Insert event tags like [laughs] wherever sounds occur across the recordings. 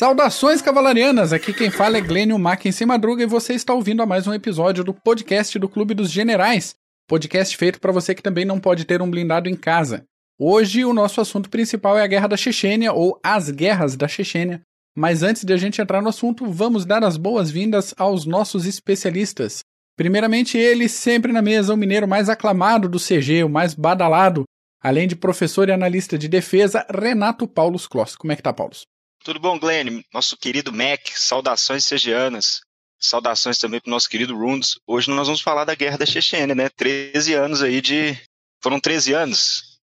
Saudações cavalarianas, aqui quem fala é Glênio Mackensen Madruga e você está ouvindo a mais um episódio do podcast do Clube dos Generais, podcast feito para você que também não pode ter um blindado em casa. Hoje o nosso assunto principal é a Guerra da Chechênia ou as Guerras da Chechênia, mas antes de a gente entrar no assunto, vamos dar as boas-vindas aos nossos especialistas. Primeiramente ele, sempre na mesa, o mineiro mais aclamado do CG, o mais badalado, além de professor e analista de defesa, Renato Paulos Kloss. Como é que tá, Paulos? Tudo bom, Glenn? Nosso querido Mac, saudações segianas. Saudações também para o nosso querido Rundes. Hoje nós vamos falar da Guerra da Chechênia, né? 13 anos aí de. Foram 13 anos,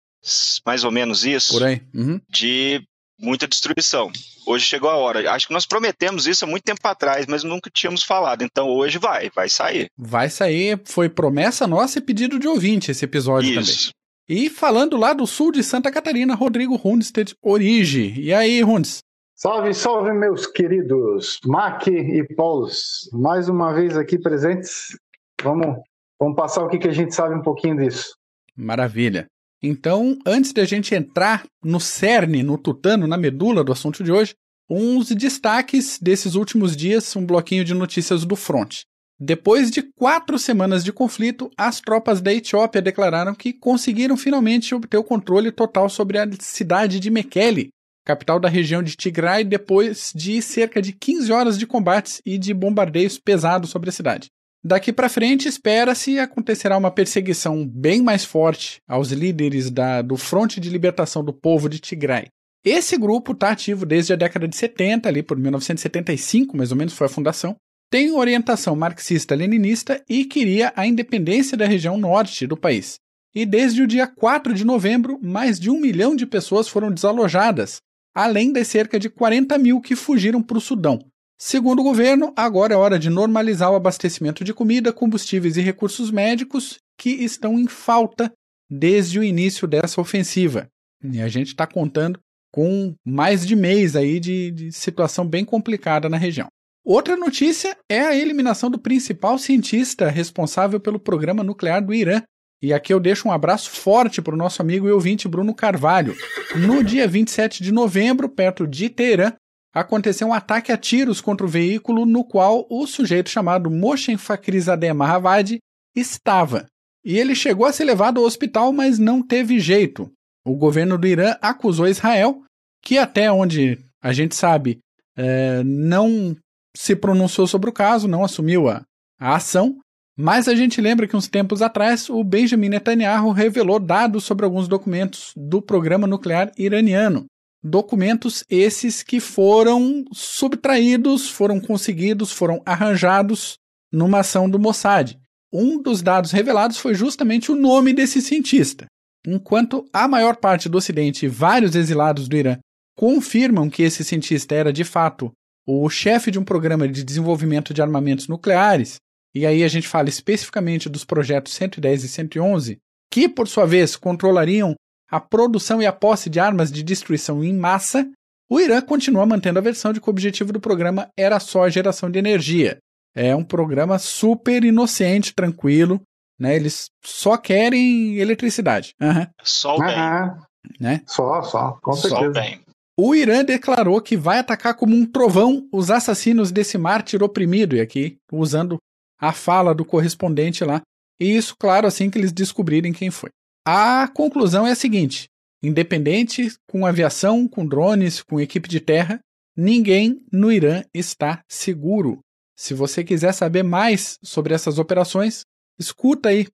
mais ou menos isso. Por aí. Uhum. De muita destruição. Hoje chegou a hora. Acho que nós prometemos isso há muito tempo atrás, mas nunca tínhamos falado. Então hoje vai, vai sair. Vai sair. Foi promessa nossa e pedido de ouvinte esse episódio isso. também. E falando lá do sul de Santa Catarina, Rodrigo Hundstedt Origi. E aí, Hundes? Salve, salve, meus queridos Mac e Paulos. Mais uma vez aqui presentes. Vamos, vamos passar o que, que a gente sabe um pouquinho disso. Maravilha. Então, antes da gente entrar no cerne, no tutano, na medula do assunto de hoje, uns destaques desses últimos dias, um bloquinho de notícias do front. Depois de quatro semanas de conflito, as tropas da Etiópia declararam que conseguiram finalmente obter o controle total sobre a cidade de Mekele, capital da região de Tigray, depois de cerca de 15 horas de combates e de bombardeios pesados sobre a cidade. Daqui para frente, espera-se acontecerá uma perseguição bem mais forte aos líderes da, do Fronte de Libertação do Povo de Tigray. Esse grupo está ativo desde a década de 70, ali por 1975, mais ou menos foi a fundação. Tem orientação marxista-leninista e queria a independência da região norte do país. E desde o dia 4 de novembro, mais de um milhão de pessoas foram desalojadas, além das cerca de 40 mil que fugiram para o Sudão. Segundo o governo, agora é hora de normalizar o abastecimento de comida, combustíveis e recursos médicos que estão em falta desde o início dessa ofensiva. E a gente está contando com mais de mês aí de, de situação bem complicada na região. Outra notícia é a eliminação do principal cientista responsável pelo programa nuclear do Irã, e aqui eu deixo um abraço forte para o nosso amigo e ouvinte Bruno Carvalho. No dia 27 de novembro, perto de Teherã, aconteceu um ataque a tiros contra o veículo no qual o sujeito chamado Moshen Fakhrizadeh Mahavad estava. E ele chegou a ser levado ao hospital, mas não teve jeito. O governo do Irã acusou Israel, que até onde a gente sabe é, não se pronunciou sobre o caso, não assumiu a, a ação, mas a gente lembra que uns tempos atrás o Benjamin Netanyahu revelou dados sobre alguns documentos do programa nuclear iraniano. Documentos esses que foram subtraídos, foram conseguidos, foram arranjados numa ação do Mossad. Um dos dados revelados foi justamente o nome desse cientista. Enquanto a maior parte do Ocidente e vários exilados do Irã confirmam que esse cientista era de fato o chefe de um programa de desenvolvimento de armamentos nucleares, e aí a gente fala especificamente dos projetos 110 e 111, que por sua vez controlariam a produção e a posse de armas de destruição em massa, o Irã continua mantendo a versão de que o objetivo do programa era só a geração de energia. É um programa super inocente, tranquilo, né? Eles só querem eletricidade. Uhum. Só o bem. Aham. Né? Só, só, com Só o certeza. bem. O Irã declarou que vai atacar como um trovão os assassinos desse mártir oprimido, e aqui usando a fala do correspondente lá. E isso, claro, assim que eles descobrirem quem foi. A conclusão é a seguinte: independente com aviação, com drones, com equipe de terra, ninguém no Irã está seguro. Se você quiser saber mais sobre essas operações, escuta aí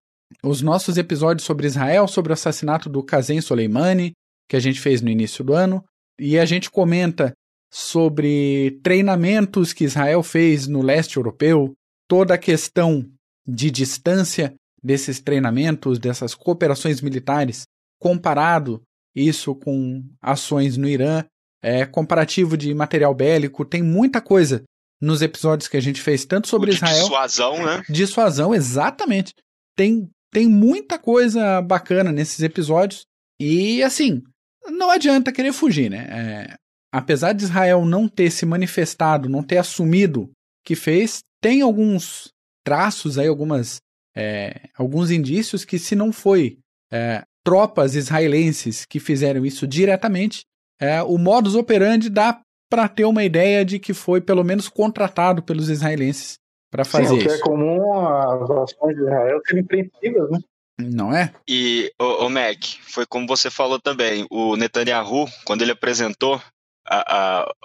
os nossos episódios sobre Israel, sobre o assassinato do Qasem Soleimani, que a gente fez no início do ano, e a gente comenta sobre treinamentos que Israel fez no leste europeu, toda a questão de distância desses treinamentos, dessas cooperações militares, comparado isso com ações no Irã, é, comparativo de material bélico, tem muita coisa nos episódios que a gente fez, tanto sobre de Israel. dissuasão, né? Dissuasão, exatamente. Tem, tem muita coisa bacana nesses episódios. E assim, não adianta querer fugir, né? É, apesar de Israel não ter se manifestado, não ter assumido que fez, tem alguns traços aí, algumas, é, alguns indícios que se não foi é, tropas israelenses que fizeram isso diretamente, é, o modus operandi dá para ter uma ideia de que foi pelo menos contratado pelos israelenses para fazer Sim, o que é comum as ações de Israel serem preemptivas, né? Não é? E, o, o Mac, foi como você falou também, o Netanyahu, quando ele apresentou a, a,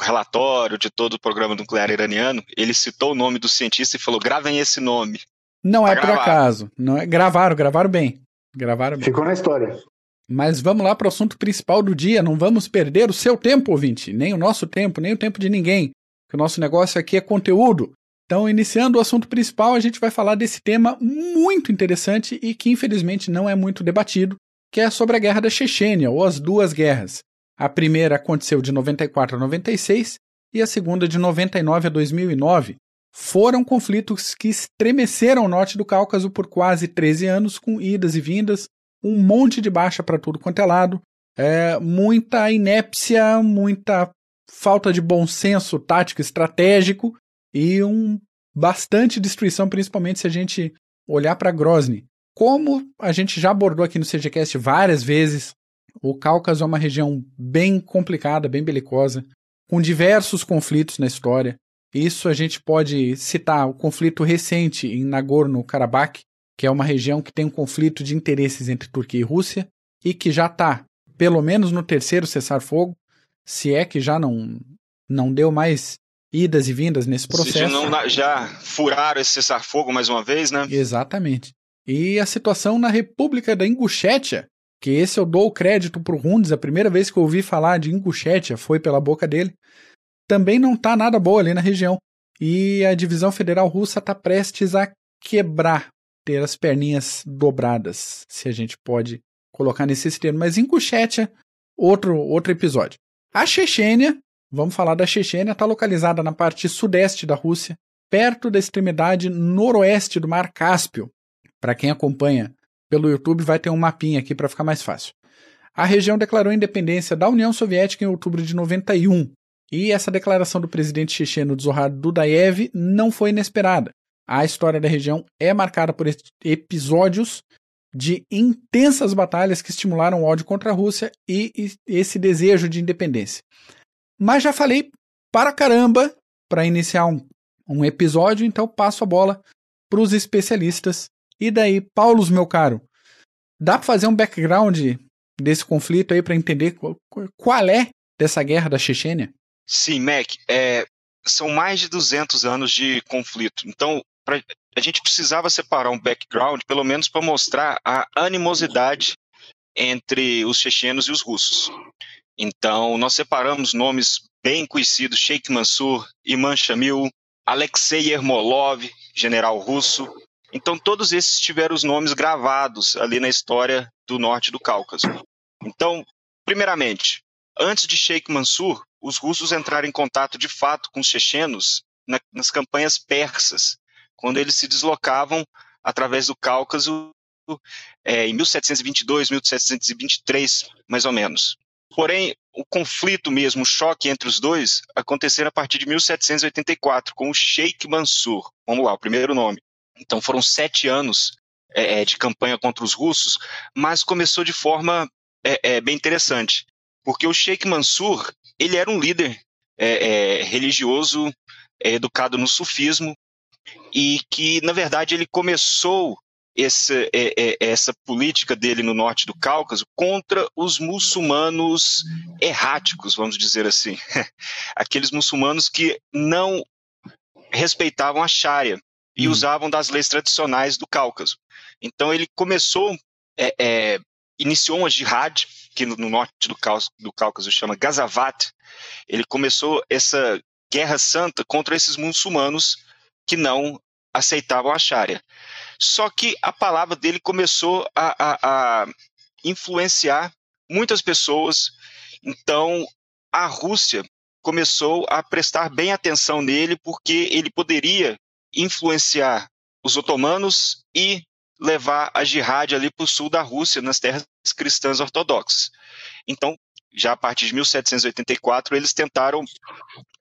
relatório de todo o programa nuclear iraniano, ele citou o nome do cientista e falou: gravem esse nome. Não é por acaso. Não é, gravaram, gravaram bem. Gravaram bem. Ficou na história. Mas vamos lá para o assunto principal do dia. Não vamos perder o seu tempo, ouvinte. Nem o nosso tempo, nem o tempo de ninguém. Que o nosso negócio aqui é conteúdo. Então, iniciando o assunto principal, a gente vai falar desse tema muito interessante e que infelizmente não é muito debatido, que é sobre a Guerra da Chechênia, ou as duas guerras. A primeira aconteceu de 94 a 96 e a segunda de 99 a 2009. Foram conflitos que estremeceram o norte do Cáucaso por quase 13 anos, com idas e vindas, um monte de baixa para tudo quanto é lado, é, muita inépcia, muita falta de bom senso tático estratégico e um bastante destruição, principalmente se a gente olhar para Grozny. Como a gente já abordou aqui no CGCast várias vezes, o Cáucaso é uma região bem complicada, bem belicosa, com diversos conflitos na história. Isso a gente pode citar o conflito recente em Nagorno-Karabakh, que é uma região que tem um conflito de interesses entre Turquia e Rússia e que já está, pelo menos no terceiro cessar-fogo, se é que já não, não deu mais idas e vindas nesse processo. Se não, já furaram esse cessar-fogo mais uma vez, né? Exatamente. E a situação na República da Ingushétia, que esse eu dou o crédito pro Rundes, a primeira vez que eu ouvi falar de Ingushétia foi pela boca dele, também não tá nada boa ali na região. E a divisão federal russa tá prestes a quebrar, ter as perninhas dobradas, se a gente pode colocar nesse termo. Mas Ingushétia, outro, outro episódio. A Chechênia, vamos falar da Chechênia, está localizada na parte sudeste da Rússia, perto da extremidade noroeste do Mar Cáspio. Para quem acompanha pelo YouTube vai ter um mapinha aqui para ficar mais fácil. A região declarou independência da União Soviética em outubro de 91, e essa declaração do presidente checheno Zohar Dudaev não foi inesperada. A história da região é marcada por episódios de intensas batalhas que estimularam o ódio contra a Rússia e esse desejo de independência. Mas já falei para caramba para iniciar um, um episódio, então passo a bola para os especialistas e daí, Paulo, meu caro, dá para fazer um background desse conflito aí para entender qual, é dessa guerra da Chechênia? Sim, Mac, é, são mais de 200 anos de conflito. Então, pra, a gente precisava separar um background, pelo menos para mostrar a animosidade entre os chechenos e os russos. Então, nós separamos nomes bem conhecidos: Sheikh Mansur, Iman Shamil, Alexei Ermolov, general russo, então, todos esses tiveram os nomes gravados ali na história do norte do Cáucaso. Então, primeiramente, antes de Sheikh Mansur, os russos entraram em contato de fato com os chechenos na, nas campanhas persas, quando eles se deslocavam através do Cáucaso é, em 1722, 1723, mais ou menos. Porém, o conflito mesmo, o choque entre os dois, aconteceu a partir de 1784, com o Sheikh Mansur. Vamos lá, o primeiro nome. Então foram sete anos é, é, de campanha contra os russos, mas começou de forma é, é bem interessante, porque o Sheikh Mansur ele era um líder é, religioso educado no sufismo e que na verdade ele começou essa, essa política dele no norte do Cáucaso contra os muçulmanos erráticos, vamos dizer assim, [laughs] aqueles muçulmanos que não respeitavam a Sharia e hum. usavam das leis tradicionais do Cáucaso. Então ele começou, é, é, iniciou uma jihad, que no, no norte do, Cáucaso, do Cáucaso chama Gazavat, ele começou essa guerra santa contra esses muçulmanos que não aceitavam a Sharia. Só que a palavra dele começou a, a, a influenciar muitas pessoas, então a Rússia começou a prestar bem atenção nele, porque ele poderia influenciar os otomanos e levar a jihad ali para o sul da Rússia, nas terras cristãs ortodoxas. Então, já a partir de 1784, eles tentaram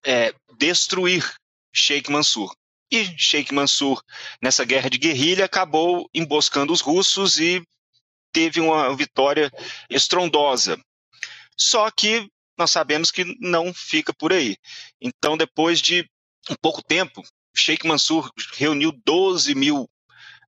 é, destruir Sheikh Mansur. E Sheikh Mansur, nessa guerra de guerrilha, acabou emboscando os russos e teve uma vitória estrondosa. Só que nós sabemos que não fica por aí. Então, depois de um pouco tempo, Sheikh Mansur reuniu 12 mil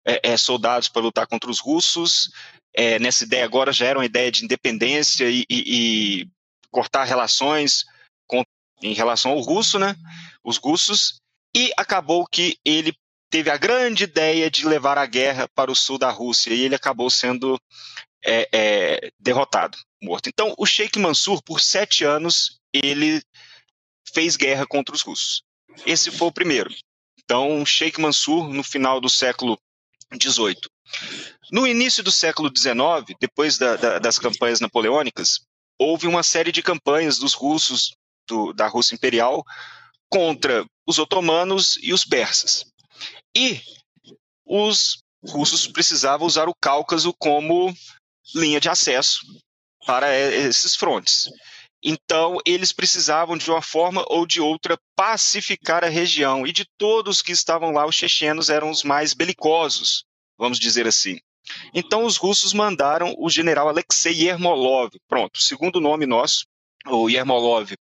é, é, soldados para lutar contra os russos. É, nessa ideia agora já era uma ideia de independência e, e, e cortar relações com, em relação ao russo, né? Os russos. E acabou que ele teve a grande ideia de levar a guerra para o sul da Rússia e ele acabou sendo é, é, derrotado, morto. Então, o Sheikh Mansur, por sete anos, ele fez guerra contra os russos. Esse foi o primeiro. Então, Sheikh Mansur, no final do século XVIII. No início do século XIX, depois da, da, das campanhas napoleônicas, houve uma série de campanhas dos russos, do, da Rússia Imperial, contra os otomanos e os persas. E os russos precisavam usar o Cáucaso como linha de acesso para esses frontes. Então, eles precisavam, de uma forma ou de outra, pacificar a região. E de todos que estavam lá, os chechenos eram os mais belicosos, vamos dizer assim. Então, os russos mandaram o general Alexei Yermolov. Pronto, segundo nome nosso, o Yermolov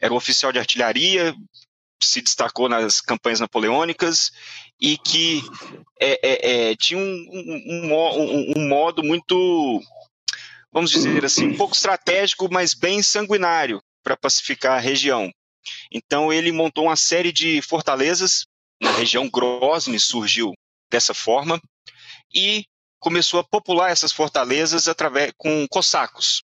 era um oficial de artilharia, se destacou nas campanhas napoleônicas e que é, é, é, tinha um, um, um, um, modo muito, vamos dizer assim, um pouco estratégico, mas bem sanguinário para pacificar a região. Então ele montou uma série de fortalezas na região Grozny surgiu dessa forma e começou a popular essas fortalezas através com cossacos.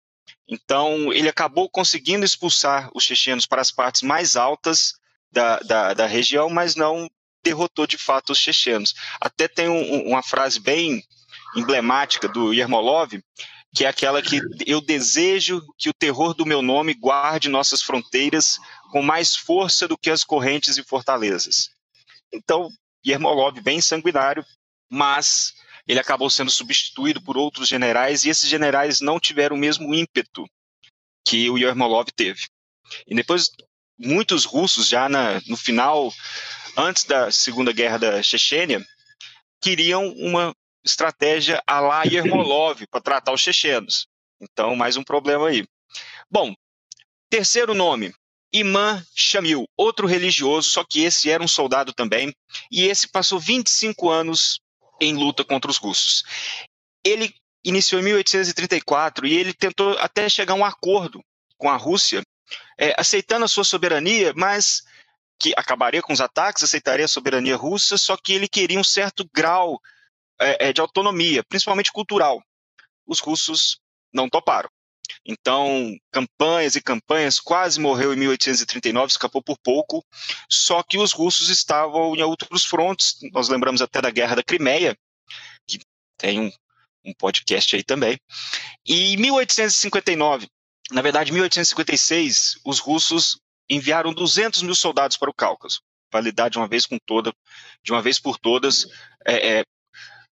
Então ele acabou conseguindo expulsar os chechenos para as partes mais altas da, da, da região, mas não derrotou de fato os chechenos. Até tem um, uma frase bem emblemática do Yermolov, que é aquela que eu desejo que o terror do meu nome guarde nossas fronteiras com mais força do que as correntes e fortalezas. Então, Yermolov bem sanguinário, mas ele acabou sendo substituído por outros generais e esses generais não tiveram o mesmo ímpeto que o Yermolov teve. E depois muitos russos já na, no final, antes da Segunda Guerra da Chechênia, queriam uma estratégia a la Yermolov para tratar os chechenos. Então, mais um problema aí. Bom, terceiro nome, Imam Shamil, outro religioso, só que esse era um soldado também, e esse passou 25 anos em luta contra os russos. Ele iniciou em 1834 e ele tentou até chegar a um acordo com a Rússia é, aceitando a sua soberania, mas que acabaria com os ataques, aceitaria a soberania russa, só que ele queria um certo grau é, é de autonomia, principalmente cultural. Os russos não toparam. Então, campanhas e campanhas, quase morreu em 1839, escapou por pouco, só que os russos estavam em outros frontes, nós lembramos até da Guerra da Crimeia, que tem um, um podcast aí também. E em 1859, na verdade, em 1856, os russos enviaram 200 mil soldados para o Cáucaso, para lidar de uma vez com toda, de uma vez por todas, é, é,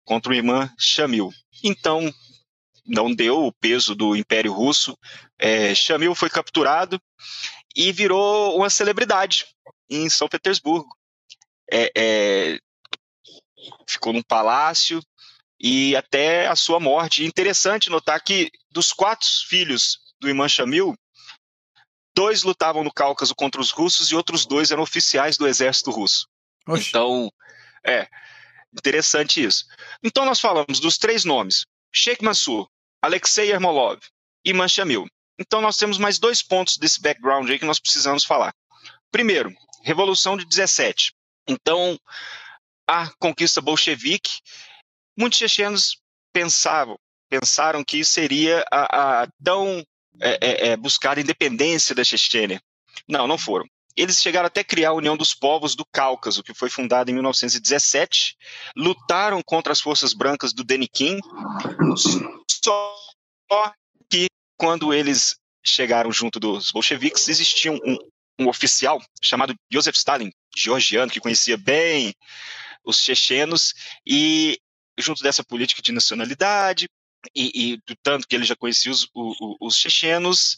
contra o imã Shamil. Então, não deu o peso do Império Russo. É, Shamil foi capturado e virou uma celebridade em São Petersburgo. É, é, ficou num palácio e até a sua morte. Interessante notar que dos quatro filhos do Imã Shamil, dois lutavam no Cáucaso contra os russos e outros dois eram oficiais do exército russo. Oxi. Então, é interessante isso. Então nós falamos dos três nomes: Sheikh Mansur, Alexei Ermolov e Imã Shamil. Então nós temos mais dois pontos desse background aí que nós precisamos falar. Primeiro, Revolução de 17. Então, a conquista bolchevique, muitos chechenos pensavam, pensaram que seria a, a tão é, é, é, buscar a independência da Chechênia. Não, não foram. Eles chegaram até criar a União dos Povos do Cáucaso, que foi fundada em 1917, lutaram contra as forças brancas do Denikin, só que quando eles chegaram junto dos bolcheviques, existia um, um oficial chamado Joseph Stalin, georgiano, que conhecia bem os chechenos, e junto dessa política de nacionalidade, e, e, do tanto que ele já conhecia os, os, os, chechenos,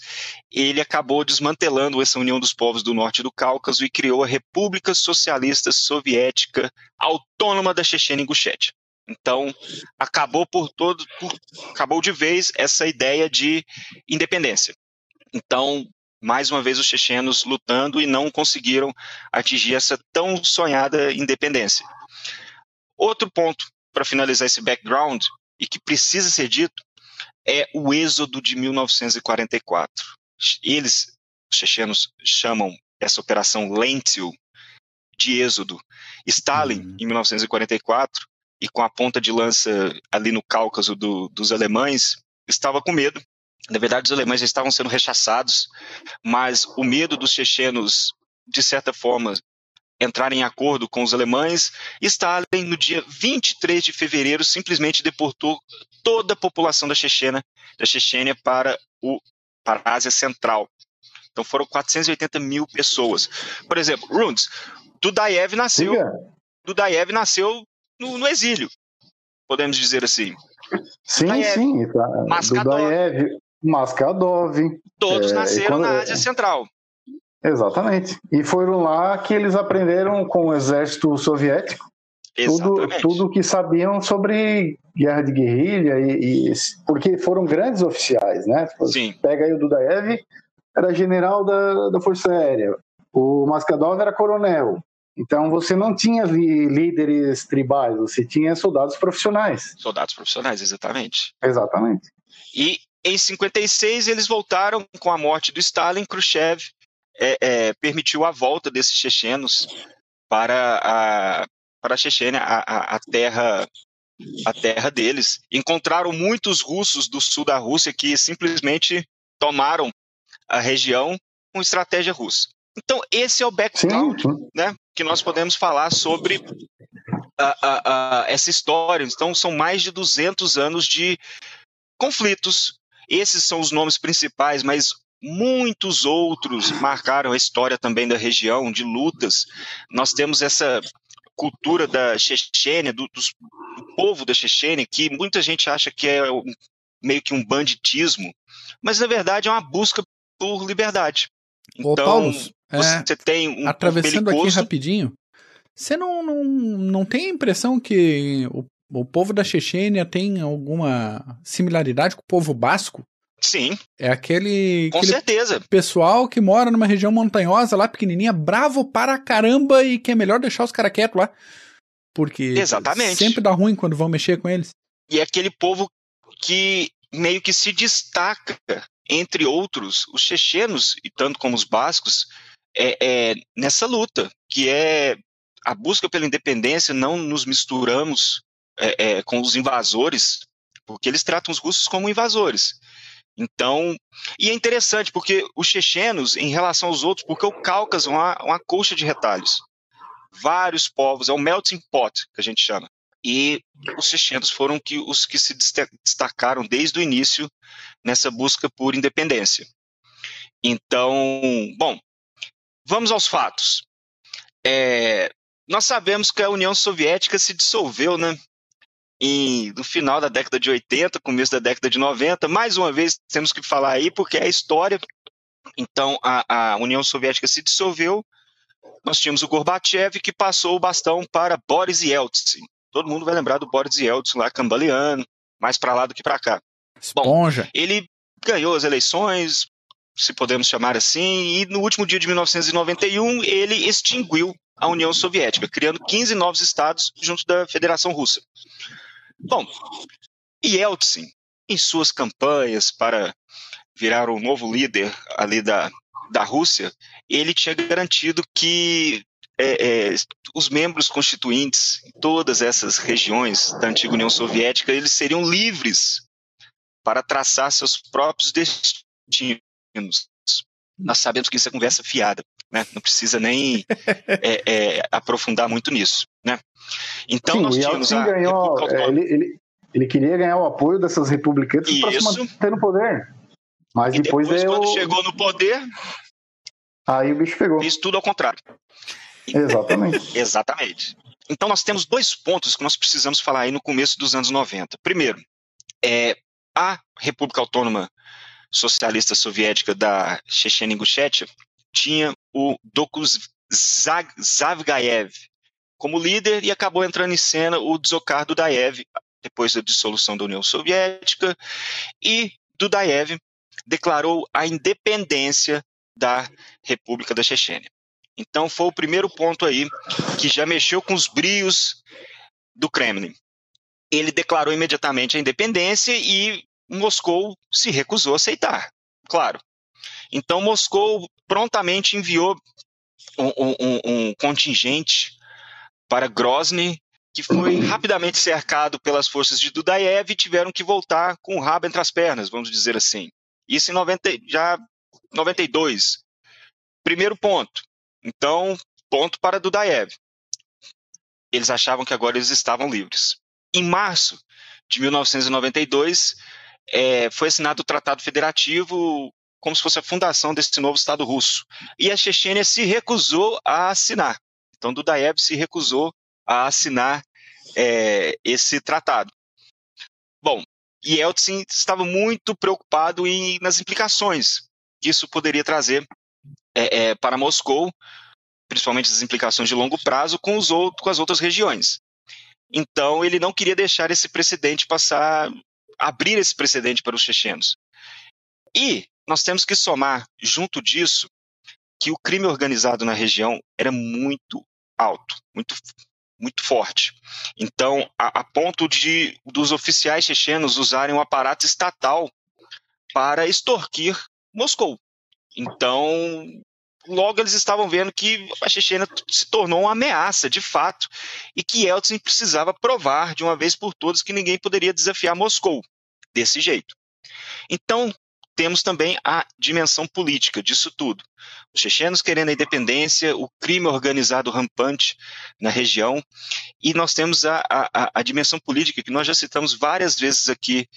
ele acabou desmantelando essa União dos Povos do Norte do Cáucaso e criou a República Socialista Soviética Autônoma da Chechênia Ingushétia. Então, acabou por todo, por, acabou de vez essa ideia de independência. Então, mais uma vez os chechenos lutando e não conseguiram atingir essa tão sonhada independência. Outro ponto para finalizar esse background e que precisa ser dito é o êxodo de 1944. Eles, os chechenos, chamam essa operação Lentil de êxodo. Stalin, uhum. em 1944, e com a ponta de lança ali no Cáucaso do, dos alemães, estava com medo. Na verdade, os alemães já estavam sendo rechaçados, mas o medo dos chechenos, de certa forma, entrarem em acordo com os alemães, Stalin, no dia 23 de fevereiro, simplesmente deportou toda a população da Chechena, da Chechênia para, o, para a Ásia Central. Então foram 480 mil pessoas. Por exemplo, Runds, Dudaev nasceu, Dudaev nasceu no, no, exílio, podemos dizer assim. Sim, Dudaev, sim. Tá. Maskadov, Dudaev, Maskadov. Todos é, nasceram quando... na Ásia Central. Exatamente. E foram lá que eles aprenderam com o exército soviético tudo, tudo que sabiam sobre guerra de guerrilha e, e, porque foram grandes oficiais, né? Sim. Pega aí o Dudaev, era general da, da Força Aérea. O Maskadov era coronel. Então você não tinha líderes tribais, você tinha soldados profissionais. Soldados profissionais, exatamente. Exatamente. E em 56 eles voltaram com a morte do Stalin, Khrushchev é, é, permitiu a volta desses chechenos para a, para a Chechênia, a, a, terra a terra deles. Encontraram muitos russos do sul da Rússia que simplesmente tomaram a região com estratégia russa. Então, esse é o background né, que nós podemos falar sobre essa história. Então, são mais de 200 anos de conflitos. Esses são os nomes principais, mas muitos outros marcaram a história também da região, de lutas. Nós temos essa cultura da Chechênia, do, do, do povo da Chechênia, que muita gente acha que é meio que um banditismo, mas na verdade é uma busca por liberdade. Então, Ô, Paulo, você é, tem um atravessando aqui rapidinho. Você não, não, não tem a impressão que o, o povo da Chechênia tem alguma similaridade com o povo basco? Sim. É aquele. Com aquele certeza. Pessoal que mora numa região montanhosa lá, pequenininha, bravo para caramba e que é melhor deixar os caras quietos lá. Porque Exatamente. sempre dá ruim quando vão mexer com eles. E é aquele povo que meio que se destaca entre outros, os chechenos, e tanto como os bascos, é, é, nessa luta, que é a busca pela independência, não nos misturamos é, é com os invasores, porque eles tratam os russos como invasores. Então, e é interessante porque os chechenos, em relação aos outros, porque o Cáucaso é uma, uma colcha de retalhos. Vários povos, é o melting pot que a gente chama. E os chechenos foram que, os que se destacaram desde o início nessa busca por independência. Então, bom, vamos aos fatos. É, nós sabemos que a União Soviética se dissolveu, né? Em, no final da década de 80, começo da década de 90. Mais uma vez, temos que falar aí, porque é a história. Então, a, a União Soviética se dissolveu. Nós tínhamos o Gorbachev, que passou o bastão para Boris Yeltsin. Todo mundo vai lembrar do Boris Yeltsin lá, cambaleando, mais para lá do que para cá. Esponja. Bom, ele ganhou as eleições, se podemos chamar assim, e no último dia de 1991 ele extinguiu a União Soviética, criando 15 novos estados junto da Federação Russa. Bom, Yeltsin, em suas campanhas para virar o novo líder ali da, da Rússia, ele tinha garantido que é, é, os membros constituintes em todas essas regiões da antiga União Soviética eles seriam livres para traçar seus próprios destinos. Nós sabemos que isso é conversa fiada, né? não precisa nem é, é, aprofundar muito nisso. Né? Então Sim, nós tínhamos a ganhou, é, ele, ele, ele, queria ganhar o apoio dessas republicanas para se manter no poder. Mas e depois, depois quando chegou no poder, aí o bicho pegou. Fez tudo ao contrário. Exatamente. [laughs] Exatamente. Então nós temos dois pontos que nós precisamos falar aí no começo dos anos 90. Primeiro, é, a República Autônoma Socialista Soviética da Chechênia-Ingushétia tinha o Dokuz Zavgaev, como líder e acabou entrando em cena o Dzokar Dudaev, depois da dissolução da União Soviética, e Dudaev declarou a independência da República da Chechênia. Então foi o primeiro ponto aí que já mexeu com os brios do Kremlin. Ele declarou imediatamente a independência e Moscou se recusou a aceitar, claro. Então Moscou prontamente enviou um, um, um contingente para Grozny, que foi rapidamente cercado pelas forças de Dudaev e tiveram que voltar com o rabo entre as pernas, vamos dizer assim. Isso em 90, já 92. Primeiro ponto. Então, ponto para Dudaev. Eles achavam que agora eles estavam livres. Em março de 1992, é, foi assinado o Tratado Federativo como se fosse a fundação desse novo Estado russo. E a Chechênia se recusou a assinar. Então, Dudaev se recusou a assinar é, esse tratado. Bom, Yeltsin estava muito preocupado em, nas implicações que isso poderia trazer é, é, para Moscou, principalmente as implicações de longo prazo com, os outros, com as outras regiões. Então, ele não queria deixar esse precedente passar, abrir esse precedente para os chechenos. E nós temos que somar, junto disso, que o crime organizado na região era muito alto, muito, muito forte. Então, a, a ponto de dos oficiais chechenos usarem um aparato estatal para extorquir Moscou. Então, logo eles estavam vendo que a Chechênia se tornou uma ameaça, de fato, e que Yeltsin precisava provar de uma vez por todas que ninguém poderia desafiar Moscou desse jeito. Então, temos também a dimensão política disso tudo. Os chechenos querendo a independência, o crime organizado rampante na região, e nós temos a, a, a dimensão política que nós já citamos várias vezes aqui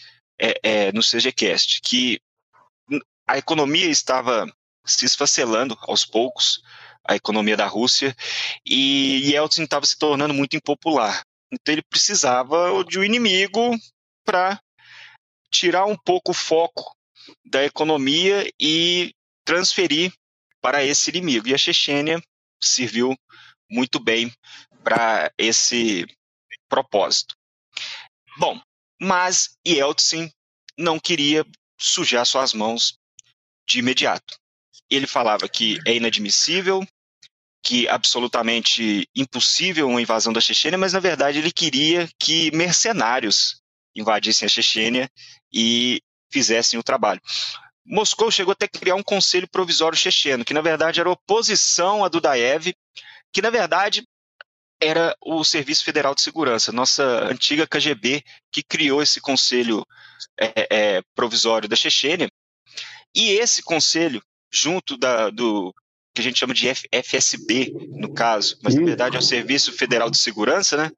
é, é, no CGCast, que a economia estava se esfacelando aos poucos, a economia da Rússia, e Yeltsin estava se tornando muito impopular. Então ele precisava de um inimigo para tirar um pouco o foco da economia e transferir para esse inimigo. E a Chechênia serviu muito bem para esse propósito. Bom, mas Yeltsin não queria sujar suas mãos de imediato. Ele falava que é inadmissível, que absolutamente impossível uma invasão da Chechênia, mas na verdade ele queria que mercenários invadissem a Chechênia e fizessem o trabalho. Moscou chegou até a criar um conselho provisório checheno, que na verdade era oposição a Dudaev, que na verdade era o Serviço Federal de Segurança, nossa antiga KGB, que criou esse conselho é, é, provisório da Chechênia. E esse conselho, junto da, do que a gente chama de FSB, no caso, mas na verdade é o Serviço Federal de Segurança, né?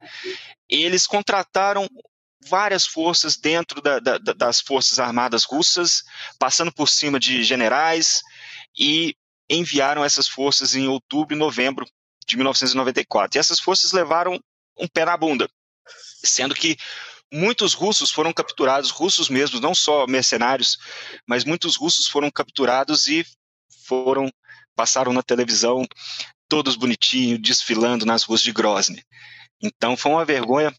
Eles contrataram várias forças dentro da, da, das forças armadas russas, passando por cima de generais, e enviaram essas forças em outubro e novembro de 1994. E essas forças levaram um pé na bunda, sendo que muitos russos foram capturados, russos mesmos, não só mercenários, mas muitos russos foram capturados e foram passaram na televisão todos bonitinhos, desfilando nas ruas de Grozny. Então foi uma vergonha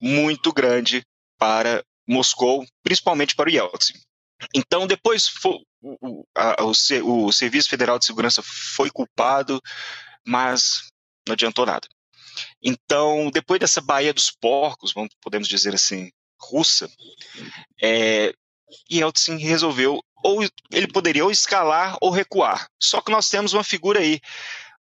muito grande para Moscou, principalmente para o Yeltsin. Então, depois o, a, o, o, Serviço Federal de Segurança foi culpado, mas não adiantou nada. Então, depois dessa Baía dos Porcos, vamos, podemos dizer assim, russa, é, Yeltsin resolveu, ou ele poderia ou escalar ou recuar. Só que nós temos uma figura aí,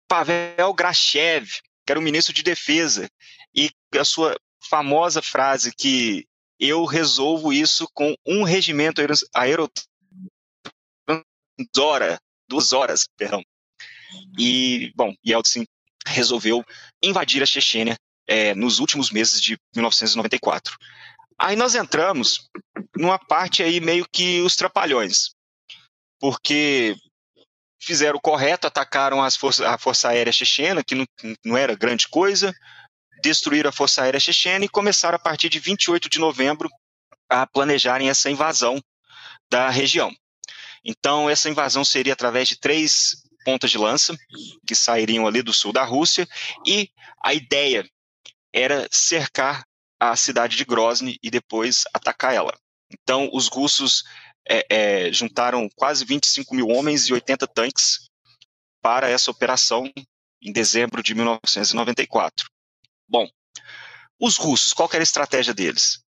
Pavel Grachev, que era o ministro de Defesa, e a sua famosa frase que eu resolvo isso com um regimento aerotransdora, duas horas, perdão. E, bom, Yeltsin resolveu invadir a Chechênia é, nos últimos meses de 1994. Aí nós entramos numa parte aí meio que os trapalhões, porque fizeram o correto, atacaram as forças, a Força Aérea Chechena, que não, não era grande coisa, destruíram a Força Aérea Chechena e começaram a partir de 28 de novembro a planejarem essa invasão da região. Então, essa invasão seria através de três pontas de lança que sairiam ali do sul da Rússia e a ideia era cercar a cidade de Grozny e depois atacar ela. Então, os russos é, é, juntaram quase 25 mil homens e 80 tanques para essa operação em dezembro de 1994. Bom, os russos, qual era a estratégia deles?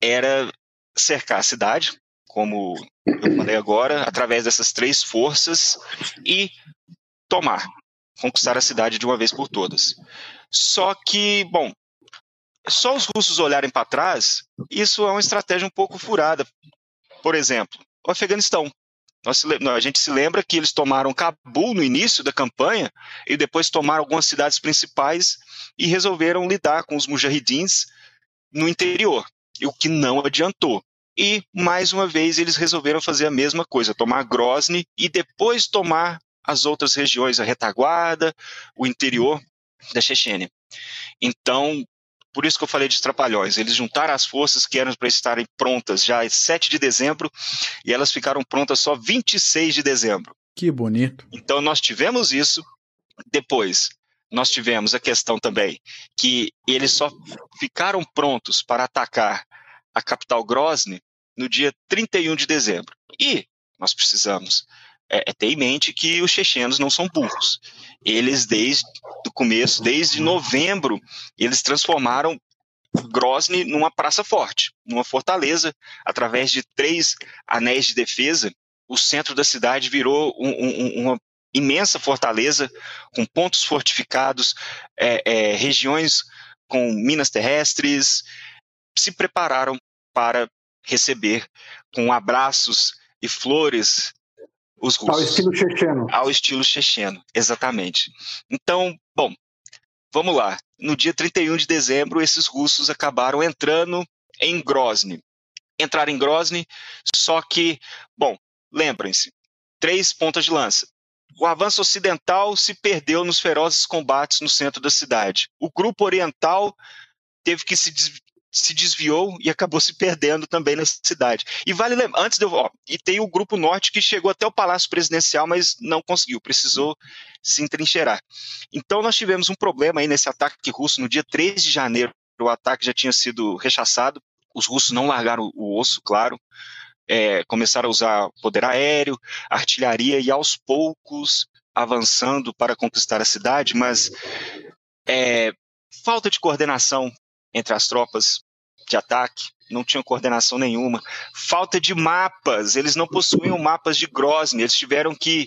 Era cercar a cidade, como eu falei agora, através dessas três forças e tomar, conquistar a cidade de uma vez por todas. Só que, bom, só os russos olharem para trás, isso é uma estratégia um pouco furada. Por exemplo, o Afeganistão. Nós, a gente se lembra que eles tomaram Cabul no início da campanha e depois tomaram algumas cidades principais e resolveram lidar com os mujahidins no interior, o que não adiantou. E, mais uma vez, eles resolveram fazer a mesma coisa, tomar Grozny e depois tomar as outras regiões, a retaguarda, o interior da Chechênia. Então, por isso que eu falei de trapalhões. Eles juntaram as forças que eram para estarem prontas já 7 de dezembro e elas ficaram prontas só 26 de dezembro. Que bonito. Então nós tivemos isso. Depois, nós tivemos a questão também que eles só ficaram prontos para atacar a capital Grozny no dia 31 de dezembro. E nós precisamos é, é, ter em mente que os chechenos não são burros. Eles, desde o começo, desde novembro, eles transformaram Grozny numa praça forte, numa fortaleza, através de três anéis de defesa. O centro da cidade virou um, um, uma imensa fortaleza com pontos fortificados, é, é, regiões com minas terrestres. Se prepararam para receber com abraços e flores os russos. Ao estilo checheno. Ao estilo checheno, exatamente. Então, bom, vamos lá. No dia 31 de dezembro, esses russos acabaram entrando em Grozny. Entraram em Grozny, só que, bom, lembrem-se, três pontas de lança. O avanço ocidental se perdeu nos ferozes combates no centro da cidade. O grupo oriental teve que se se desviou e acabou se perdendo também na cidade. E vale lembrar, antes de eu. Ó, e tem o Grupo Norte que chegou até o Palácio Presidencial, mas não conseguiu, precisou se entrincheirar. Então nós tivemos um problema aí nesse ataque russo no dia 3 de janeiro. O ataque já tinha sido rechaçado, os russos não largaram o osso, claro. É, começaram a usar poder aéreo, artilharia e aos poucos avançando para conquistar a cidade, mas é, falta de coordenação entre as tropas de ataque, não tinham coordenação nenhuma. Falta de mapas, eles não possuíam mapas de Grozny, eles tiveram que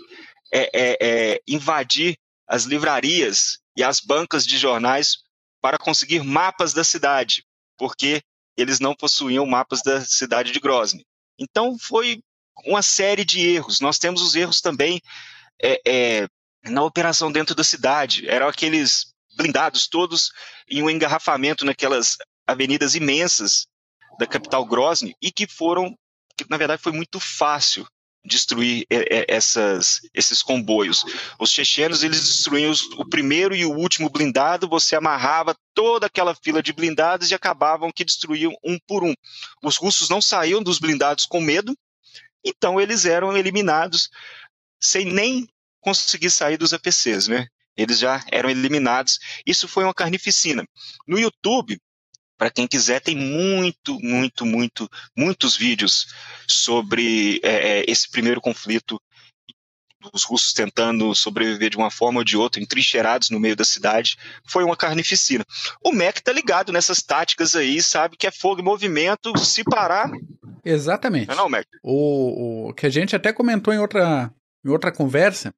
é, é, é, invadir as livrarias e as bancas de jornais para conseguir mapas da cidade, porque eles não possuíam mapas da cidade de Grozny. Então foi uma série de erros. Nós temos os erros também é, é, na operação dentro da cidade. Eram aqueles blindados todos em um engarrafamento naquelas avenidas imensas da capital Grozny e que foram, que na verdade foi muito fácil destruir essas, esses comboios. Os chechenos eles destruíam os, o primeiro e o último blindado, você amarrava toda aquela fila de blindados e acabavam que destruíam um por um. Os russos não saíam dos blindados com medo, então eles eram eliminados sem nem conseguir sair dos APCs, né? Eles já eram eliminados. Isso foi uma carnificina. No YouTube, para quem quiser, tem muito, muito, muito, muitos vídeos sobre é, é esse primeiro conflito os russos tentando sobreviver de uma forma ou de outra, entrincheirados no meio da cidade, foi uma carnificina. O MEC tá ligado nessas táticas aí, sabe que é fogo e movimento, se parar. Exatamente. Não, é não Mac? O, o que a gente até comentou em outra, em outra conversa,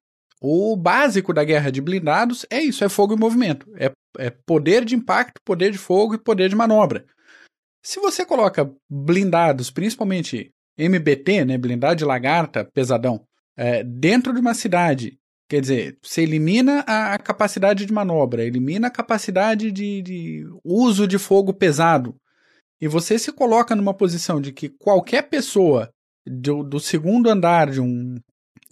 o básico da guerra de blindados é isso: é fogo e movimento. É, é poder de impacto, poder de fogo e poder de manobra. Se você coloca blindados, principalmente MBT, né, blindado de lagarta, pesadão, é, dentro de uma cidade, quer dizer, você elimina a, capacidade de manobra, elimina a capacidade de, de uso de fogo pesado, e você se coloca numa posição de que qualquer pessoa do, do segundo andar de um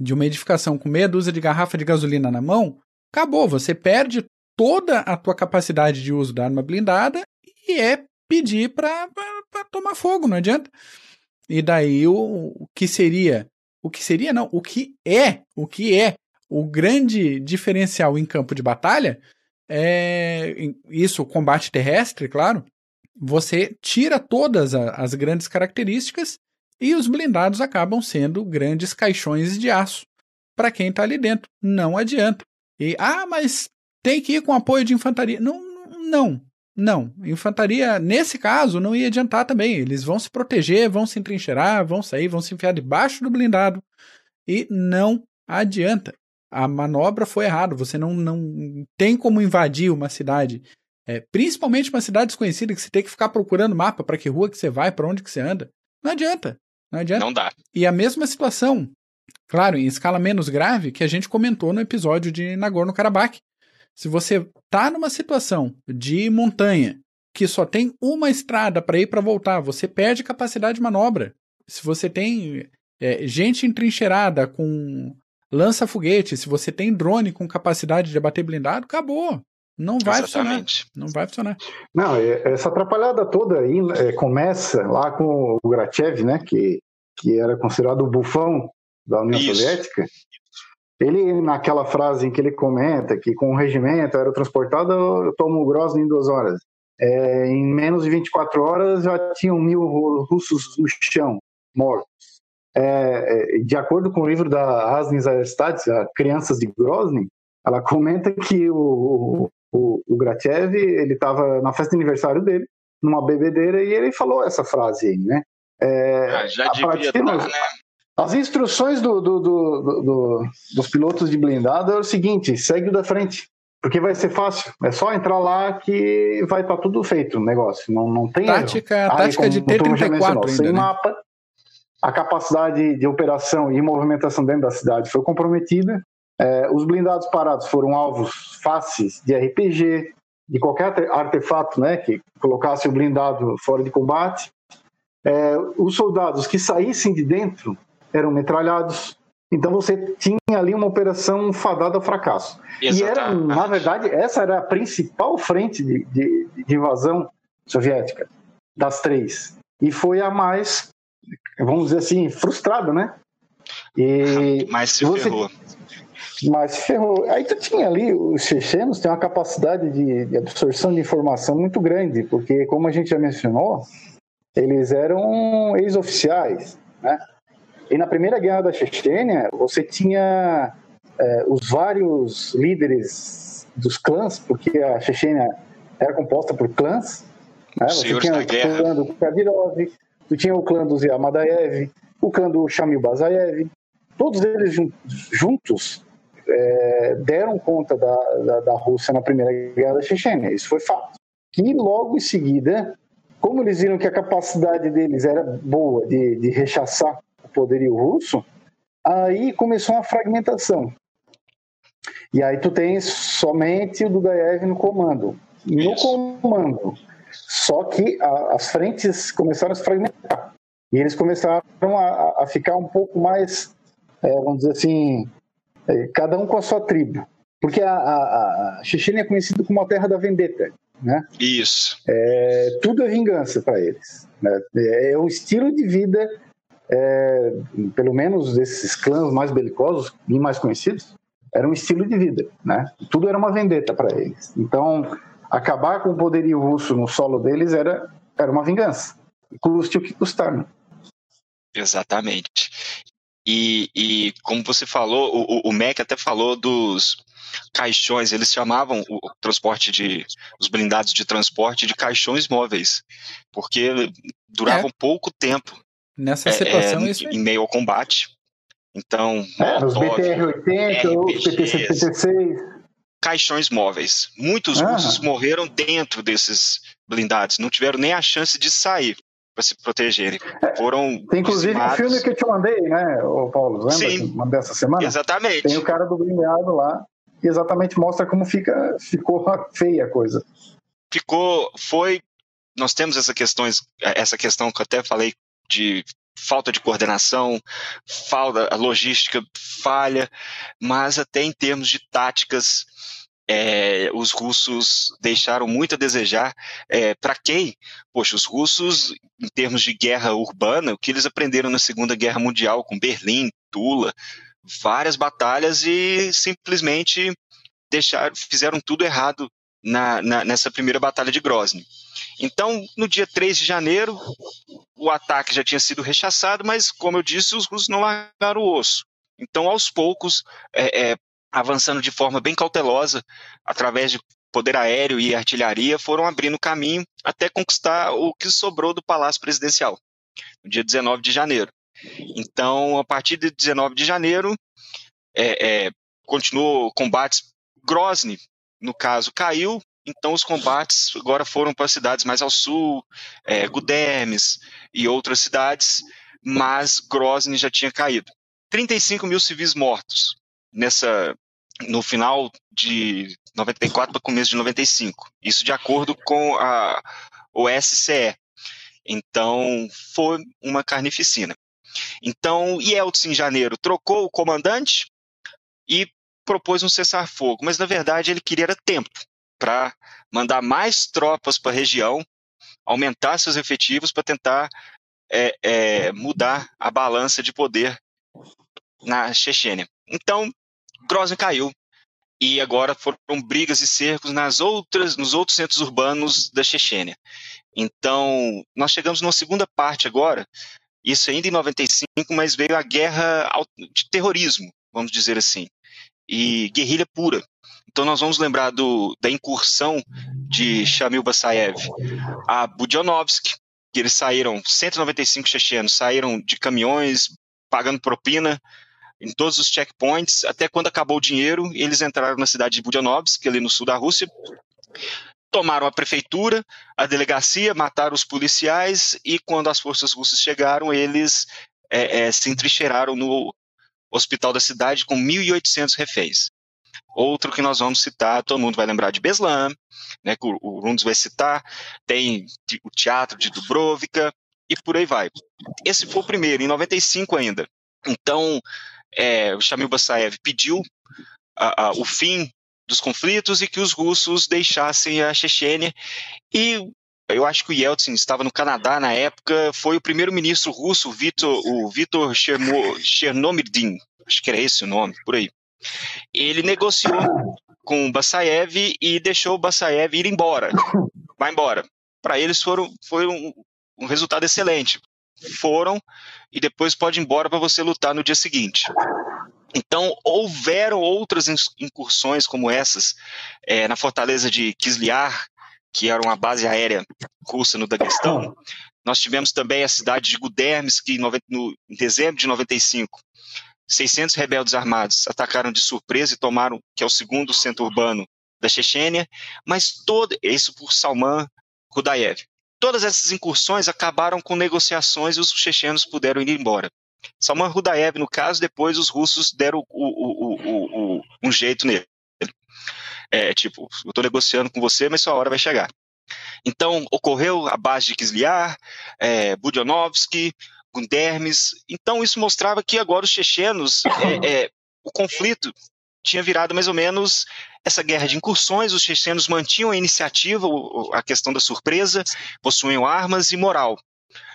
de uma edificação com meia dúzia de garrafa de gasolina na mão, acabou. Você perde toda a tua capacidade de uso da arma blindada e é pedir para tomar fogo, não adianta. E daí o, o que seria, o que seria não, o que é, o que é o grande diferencial em campo de batalha é isso, combate terrestre, claro. Você tira todas as grandes características e os blindados acabam sendo grandes caixões de aço para quem está ali dentro. Não adianta. E, ah, mas tem que ir com apoio de infantaria. Não, não, não. Infantaria, nesse caso, não ia adiantar também. Eles vão se proteger, vão se entrincheirar, vão sair, vão se enfiar debaixo do blindado. E não adianta. A manobra foi errada. Você não, não tem como invadir uma cidade, é, principalmente uma cidade desconhecida, que você tem que ficar procurando mapa para que rua que você vai, para onde que você anda. Não adianta. Não adianta. Não dá. E a mesma situação, claro, em escala menos grave, que a gente comentou no episódio de Nagorno-Karabakh. Se você tá numa situação de montanha que só tem uma estrada para ir para voltar, você perde capacidade de manobra. Se você tem é, gente entrincheirada com lança-foguete, se você tem drone com capacidade de abater blindado, acabou. Não vai Exatamente. funcionar. Não vai funcionar. Não, essa atrapalhada toda aí é, começa lá com o Grachev, né, que, que era considerado o bufão da União Isso. Soviética. Ele, naquela frase em que ele comenta que com o regimento era transportado, eu tomo o Grozny em duas horas. É, em menos de 24 horas já tinham mil russos no chão, mortos. É, é, de acordo com o livro da Asnin Zarestats, Crianças de Grozny, ela comenta que o, o, o Grachev, ele estava na festa de aniversário dele, numa bebedeira, e ele falou essa frase aí, né? É, ah, já devia estar, né? As instruções do, do, do, dos pilotos de blindado é o seguinte: segue o da frente, porque vai ser fácil. É só entrar lá que vai estar tá tudo feito o negócio. Não, não tem tática, erro. tática de T-34 ainda, sem né? mapa. A capacidade de operação e movimentação dentro da cidade foi comprometida. É, os blindados parados foram alvos fáceis de RPG, de qualquer artefato né, que colocasse o blindado fora de combate. É, os soldados que saíssem de dentro eram metralhados. Então você tinha ali uma operação fadada ao fracasso. Exatamente. E era, na verdade, essa era a principal frente de, de, de invasão soviética, das três. E foi a mais, vamos dizer assim, frustrada, né? E [laughs] mais se você, ferrou. Mas ferrou. Aí tu tinha ali, os chechenos têm uma capacidade de, de absorção de informação muito grande, porque, como a gente já mencionou, eles eram ex-oficiais, né? E na primeira guerra da Chechênia, você tinha é, os vários líderes dos clãs, porque a Chechênia era composta por clãs. Né? Você tinha o clã do Kadyrov, tu tinha o clã do Ziamadaev, o clã do Shamil Bazaev. Todos eles juntos é, deram conta da, da, da, Rússia na primeira guerra da Chechênia. Isso foi fato. E logo em seguida, como eles viram que a capacidade deles era boa de, de rechaçar poderio russo, aí começou uma fragmentação. E aí tu tens somente o Dudaev no comando. No comando. Só que a, as frentes começaram a se fragmentar. E eles começaram a, a ficar um pouco mais, é, vamos dizer assim, cada um com a sua tribo. Porque a, a, a Chechênia é conhecida como a terra da vendetta. Né? Isso. É, tudo é vingança para eles. Né? É, é um estilo de vida é, pelo menos desses clãs mais belicosos e mais conhecidos, era um estilo de vida, né? Tudo era uma vendetta para eles. Então, acabar com o poderio russo no solo deles era, era uma vingança. Custe o que custar, né? Exatamente. E, e como você falou, o, o MEC até falou dos caixões, eles chamavam o transporte de os blindados de transporte de caixões móveis, porque duravam é. pouco tempo. Nessa é, situação, é, isso em meio ao combate. Então, é, os BTR-80, os PT-76. Caixões móveis. Muitos ah. russos morreram dentro desses blindados, não tiveram nem a chance de sair para se protegerem. Foram Tem inclusive o um filme que eu te mandei, né, o Paulo? Lembra Sim, que mandei essa semana? Exatamente. Tem o cara do blindado lá e exatamente mostra como fica, ficou [laughs] feia a coisa. Ficou, foi. Nós temos essa questões, essa questão que eu até falei de falta de coordenação, falta a logística falha, mas até em termos de táticas é, os russos deixaram muito a desejar. É, Para quem? Poxa, os russos, em termos de guerra urbana, o que eles aprenderam na Segunda Guerra Mundial com Berlim, Tula, várias batalhas e simplesmente deixaram, fizeram tudo errado na, na, nessa primeira batalha de Grozny. Então, no dia 3 de janeiro, o ataque já tinha sido rechaçado, mas, como eu disse, os russos não largaram o osso. Então, aos poucos, é, é, avançando de forma bem cautelosa, através de poder aéreo e artilharia, foram abrindo caminho até conquistar o que sobrou do Palácio Presidencial, no dia 19 de janeiro. Então, a partir de 19 de janeiro, é, é, continuou combates. Grozny, no caso, caiu, então os combates agora foram para cidades mais ao sul, é, Gudermes e outras cidades, mas Grozny já tinha caído. 35 mil civis mortos nessa no final de 94 para começo de 95. Isso de acordo com a OSCE. Então, foi uma carnificina. Então, Yeltsin, em janeiro, trocou o comandante e propôs um cessar-fogo, mas na verdade ele queria tempo para mandar mais tropas para a região, aumentar seus efetivos para tentar é, é, mudar a balança de poder na Chechênia. Então, Grozny caiu e agora foram brigas e cercos nas outras, nos outros centros urbanos da Chechênia. Então, nós chegamos numa segunda parte agora, isso ainda em 95, mas veio a guerra de terrorismo, vamos dizer assim, e guerrilha pura. Então nós vamos lembrar do, da incursão de Shamil Basayev a Budionovsk, que eles saíram, 195 chechenos, saíram de caminhões, pagando propina em todos os checkpoints, até quando acabou o dinheiro, eles entraram na cidade de Budionovsk, ali no sul da Rússia, tomaram a prefeitura, a delegacia, mataram os policiais e quando as forças russas chegaram, eles é, é, se entrincheiraram no hospital da cidade com 1.800 reféns. Outro que nós vamos citar, todo mundo vai lembrar de Beslan, né, que o, o Rundes vai citar, tem o Teatro de Dubrovka e por aí vai. Esse foi o primeiro, em 95 ainda. Então, é, Shamil Basayev pediu a, a, o fim dos conflitos e que os russos deixassem a Chechênia. E eu acho que o Yeltsin estava no Canadá na época, foi o primeiro-ministro russo, o Vitor Chernomyrdin, acho que era esse o nome, por aí. Ele negociou com o Bassaev e deixou o Bassaev ir embora. Vai embora. Para eles foram, foi um, um resultado excelente. Foram e depois pode ir embora para você lutar no dia seguinte. Então, houveram outras incursões como essas é, na fortaleza de Kislyar, que era uma base aérea russa no Daguestão. Nós tivemos também a cidade de Gudermes, que no, em dezembro de 95, 600 rebeldes armados atacaram de surpresa e tomaram, que é o segundo centro urbano da Chechênia, mas todo isso por Salman Rudayev. Todas essas incursões acabaram com negociações e os chechenos puderam ir embora. Salman Rudaev, no caso, depois os russos deram o, o, o, um jeito nele. É tipo, eu estou negociando com você, mas sua hora vai chegar. Então, ocorreu a base de Kislyar, é, Budionovsky, Gundermes. Então, isso mostrava que agora os chechenos, é, é, o conflito tinha virado mais ou menos essa guerra de incursões. Os chechenos mantinham a iniciativa, a questão da surpresa, possuíam armas e moral,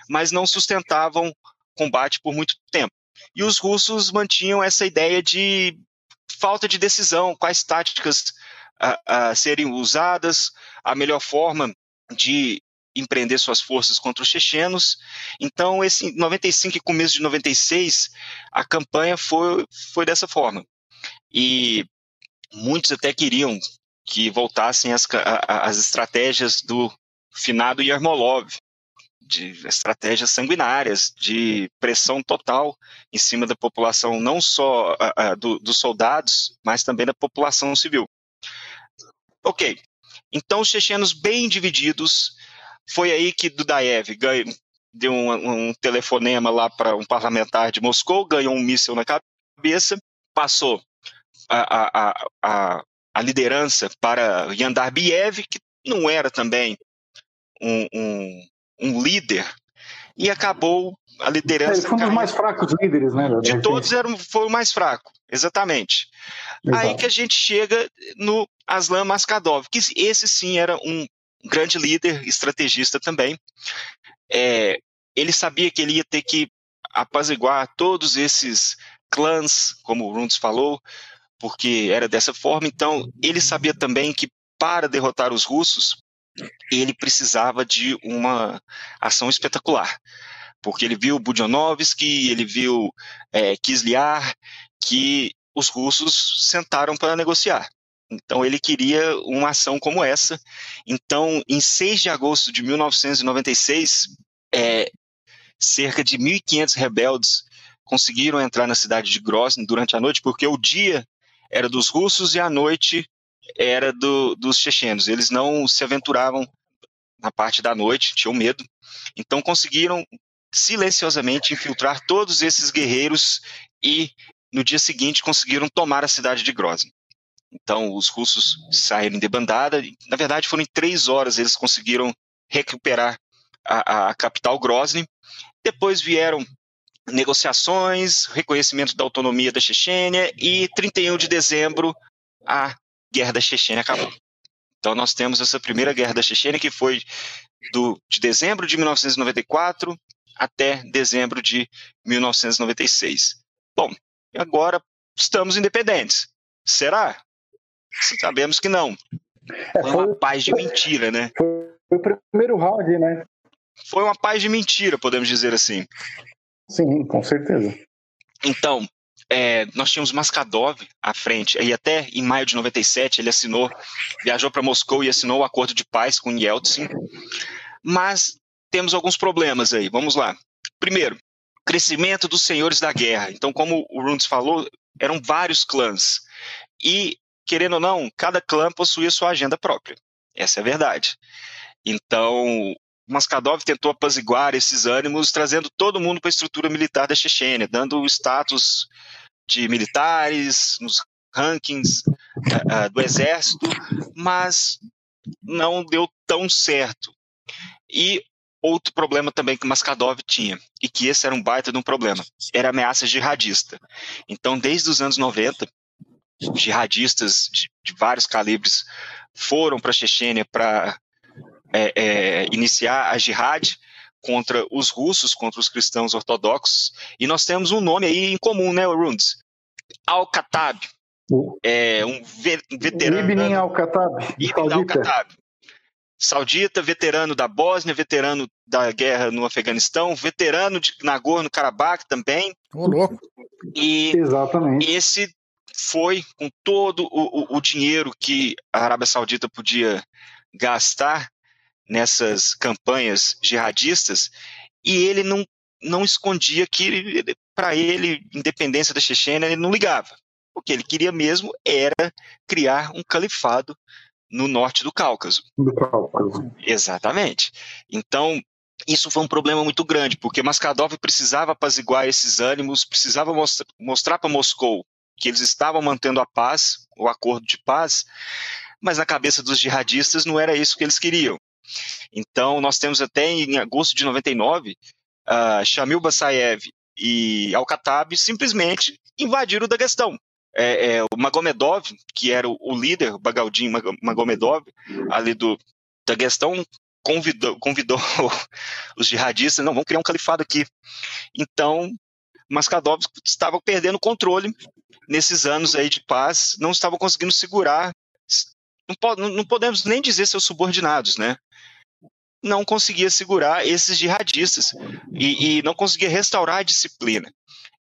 mas não sustentavam combate por muito tempo. E os russos mantinham essa ideia de falta de decisão, quais táticas a, a serem usadas, a melhor forma de empreender suas forças contra os chechenos. Então, esse 95 e começo de 96, a campanha foi, foi dessa forma. E muitos até queriam que voltassem as, as estratégias do finado Yermolov, de estratégias sanguinárias, de pressão total em cima da população, não só do, dos soldados, mas também da população civil. Ok, então os chechenos bem divididos, foi aí que Dudaev ganhou, deu um, um telefonema lá para um parlamentar de Moscou, ganhou um míssil na cabeça, passou a, a, a, a liderança para Yandarbiev, que não era também um, um, um líder e acabou a liderança. Ele foi um dos mais fracos líderes, né? De todos era, foi o mais fraco, exatamente. Exato. Aí que a gente chega no Aslan Maskhadov, que esse sim era um grande líder, estrategista também. É, ele sabia que ele ia ter que apaziguar todos esses clãs, como o Rundes falou, porque era dessa forma. Então, ele sabia também que para derrotar os russos, ele precisava de uma ação espetacular, porque ele viu Budionovsky, ele viu é, que os russos sentaram para negociar. Então ele queria uma ação como essa. Então, em 6 de agosto de 1996, é, cerca de 1.500 rebeldes conseguiram entrar na cidade de Grozny durante a noite, porque o dia era dos russos e a noite era do, dos chechenos. Eles não se aventuravam na parte da noite, tinham medo. Então conseguiram silenciosamente infiltrar todos esses guerreiros e no dia seguinte conseguiram tomar a cidade de Grozny. Então os russos saíram em debandada. Na verdade, foram em três horas eles conseguiram recuperar a, a capital Grozny. Depois vieram negociações, reconhecimento da autonomia da Chechênia e 31 de dezembro a guerra da Chechênia acabou. Então nós temos essa primeira guerra da Chechênia que foi do, de dezembro de 1994 até dezembro de 1996. Bom, agora estamos independentes. Será? Sabemos que não. É, foi uma paz de mentira, né? Foi o primeiro round, né? Foi uma paz de mentira, podemos dizer assim. Sim, com certeza. Então, é, nós tínhamos Mascadov à frente, e até em maio de 97 ele assinou, viajou para Moscou e assinou o acordo de paz com Yeltsin. Mas temos alguns problemas aí, vamos lá. Primeiro, crescimento dos senhores da guerra. Então, como o Rundes falou, eram vários clãs. E, querendo ou não, cada clã possuía sua agenda própria. Essa é a verdade. Então, Mascadov tentou apaziguar esses ânimos, trazendo todo mundo para a estrutura militar da Chechênia, dando o status de militares nos rankings uh, do exército, mas não deu tão certo. E outro problema também que Mascadov tinha, e que esse era um baita de um problema, era a ameaça jihadista. Então, desde os anos 90, jihadistas de, de vários calibres foram para a Chechênia para é, é, iniciar a jihad contra os russos, contra os cristãos ortodoxos, e nós temos um nome aí em comum, né, Rundes? Al-Khattab, é um veterano... Ibn Al-Khattab. Ibn Al-Khattab. Saudita, veterano da Bósnia, veterano da guerra no Afeganistão, veterano de Nagorno-Karabakh também. Ô, louco. E Exatamente. esse foi com todo o, o, o dinheiro que a Arábia Saudita podia gastar nessas campanhas jihadistas e ele não, não escondia que para ele independência da Chechênia ele não ligava. O que ele queria mesmo era criar um califado no norte do Cáucaso. Do Cáucaso. Exatamente. Então, isso foi um problema muito grande, porque Maskhadov precisava apaziguar esses ânimos, precisava mostra, mostrar para Moscou que eles estavam mantendo a paz, o acordo de paz, mas na cabeça dos jihadistas não era isso que eles queriam. Então, nós temos até em agosto de 99, uh, Shamil Basayev e Al-Khattab simplesmente invadiram o Daguestão. É, é, o Magomedov, que era o, o líder, o Bagaldin Magomedov, ali do Daguestão, convidou, convidou [laughs] os jihadistas, não, vamos criar um califado aqui. Então, Maskhadov estava perdendo o controle nesses anos aí de paz, não estava conseguindo segurar, não, não podemos nem dizer seus subordinados, né? não conseguia segurar esses jihadistas e, e não conseguia restaurar a disciplina.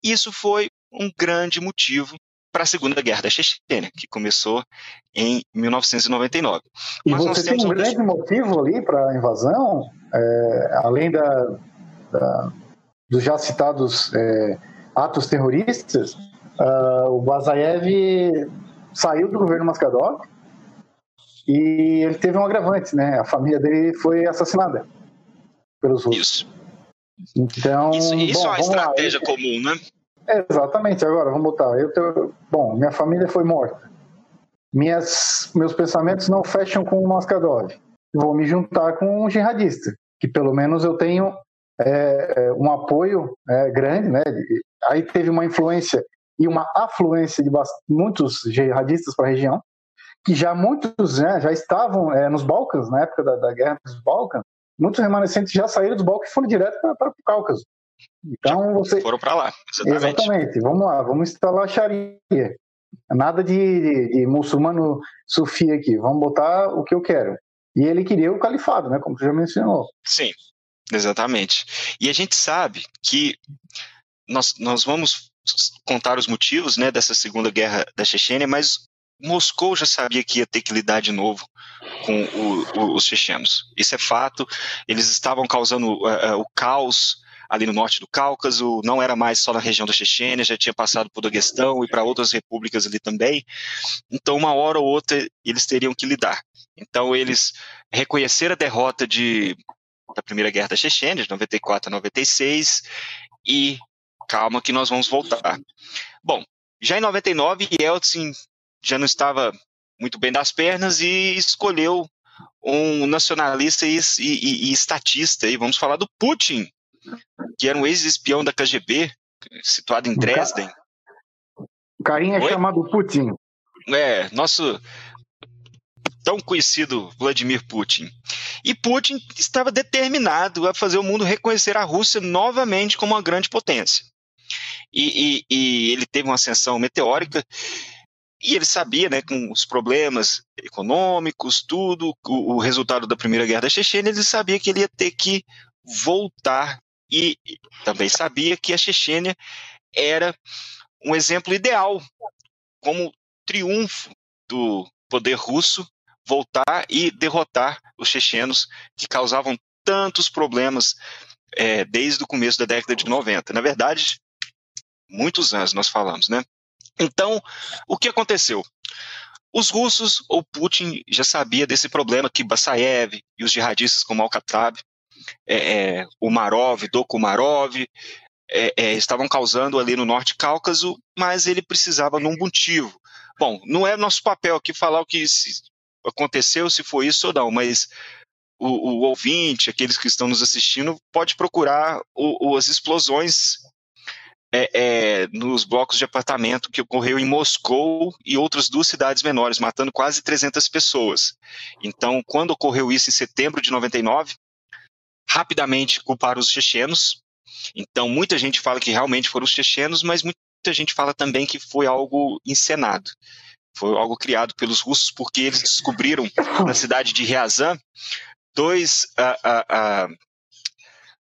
Isso foi um grande motivo para a Segunda Guerra da Chechênia, que começou em 1999. E Mas você tem um grande motivo ali para a invasão, é, além da, da, dos já citados é, atos terroristas, uh, o Bazaev saiu do governo Mascadov e ele teve um agravante, né? A família dele foi assassinada pelos russos. Isso. Então, isso, isso bom, é uma estratégia lá. comum, né? É, exatamente. Agora, vamos botar. Eu tenho, bom, minha família foi morta. Minhas, meus pensamentos não fecham com o Mascadov. Vou me juntar com um jihadista, que pelo menos eu tenho é, é um apoio é, grande, né? Aí teve uma influência e uma afluência de muitos jihadistas para a região que já muitos né, já estavam é, nos Balcãs, na época da, da Guerra dos Balcãs, muitos remanescentes já saíram dos Balcãs e foram direto para o Cáucaso. Então você foram para lá. Exatamente. exatamente. Vamos lá, vamos instalar Sharia. Nada de, de, de muçulmano sufi aqui. Vamos botar o que eu quero. E ele queria o califado, né? Como você já mencionou. Sim, exatamente. E a gente sabe que nós, nós vamos contar os motivos né, dessa segunda guerra da Chechênia, mas Moscou já sabia que ia ter que lidar de novo com o, o, os chechenos. Isso é fato. Eles estavam causando uh, o caos ali no norte do Cáucaso, não era mais só na região da Chechênia, já tinha passado por Daguestão e para outras repúblicas ali também. Então, uma hora ou outra, eles teriam que lidar. Então, eles reconheceram a derrota de, da Primeira Guerra da Chechênia, de 94 a 96, e calma que nós vamos voltar. Bom, já em 99, Yeltsin já não estava muito bem das pernas e escolheu um nacionalista e, e, e estatista, e vamos falar do Putin, que era um ex-espião da KGB, situado em Dresden. O carinha é chamado Putin. É, nosso tão conhecido Vladimir Putin. E Putin estava determinado a fazer o mundo reconhecer a Rússia novamente como uma grande potência. E, e, e ele teve uma ascensão meteórica e ele sabia, né, com os problemas econômicos, tudo, o, o, resultado da Primeira Guerra da Chechênia, ele sabia que ele ia ter que voltar e também sabia que a Chechênia era um exemplo ideal como triunfo do poder russo voltar e derrotar os chechenos que causavam tantos problemas é, desde o começo da década de 90. Na verdade, muitos anos nós falamos, né? Então, o que aconteceu? Os russos, ou Putin, já sabia desse problema que Basayev e os jihadistas como Al-Qatab, é, é, o Marov, Dokumarov, é, é, estavam causando ali no Norte Cáucaso, mas ele precisava de um motivo. Bom, não é nosso papel aqui falar o que aconteceu, se foi isso ou não, mas o, o ouvinte, aqueles que estão nos assistindo, pode procurar o, o, as explosões é, é, nos blocos de apartamento que ocorreu em Moscou e outras duas cidades menores, matando quase 300 pessoas. Então, quando ocorreu isso em setembro de 99, rapidamente culparam os chechenos. Então, muita gente fala que realmente foram os chechenos, mas muita gente fala também que foi algo encenado. Foi algo criado pelos russos porque eles descobriram na cidade de Ryazan dois, uh, uh, uh,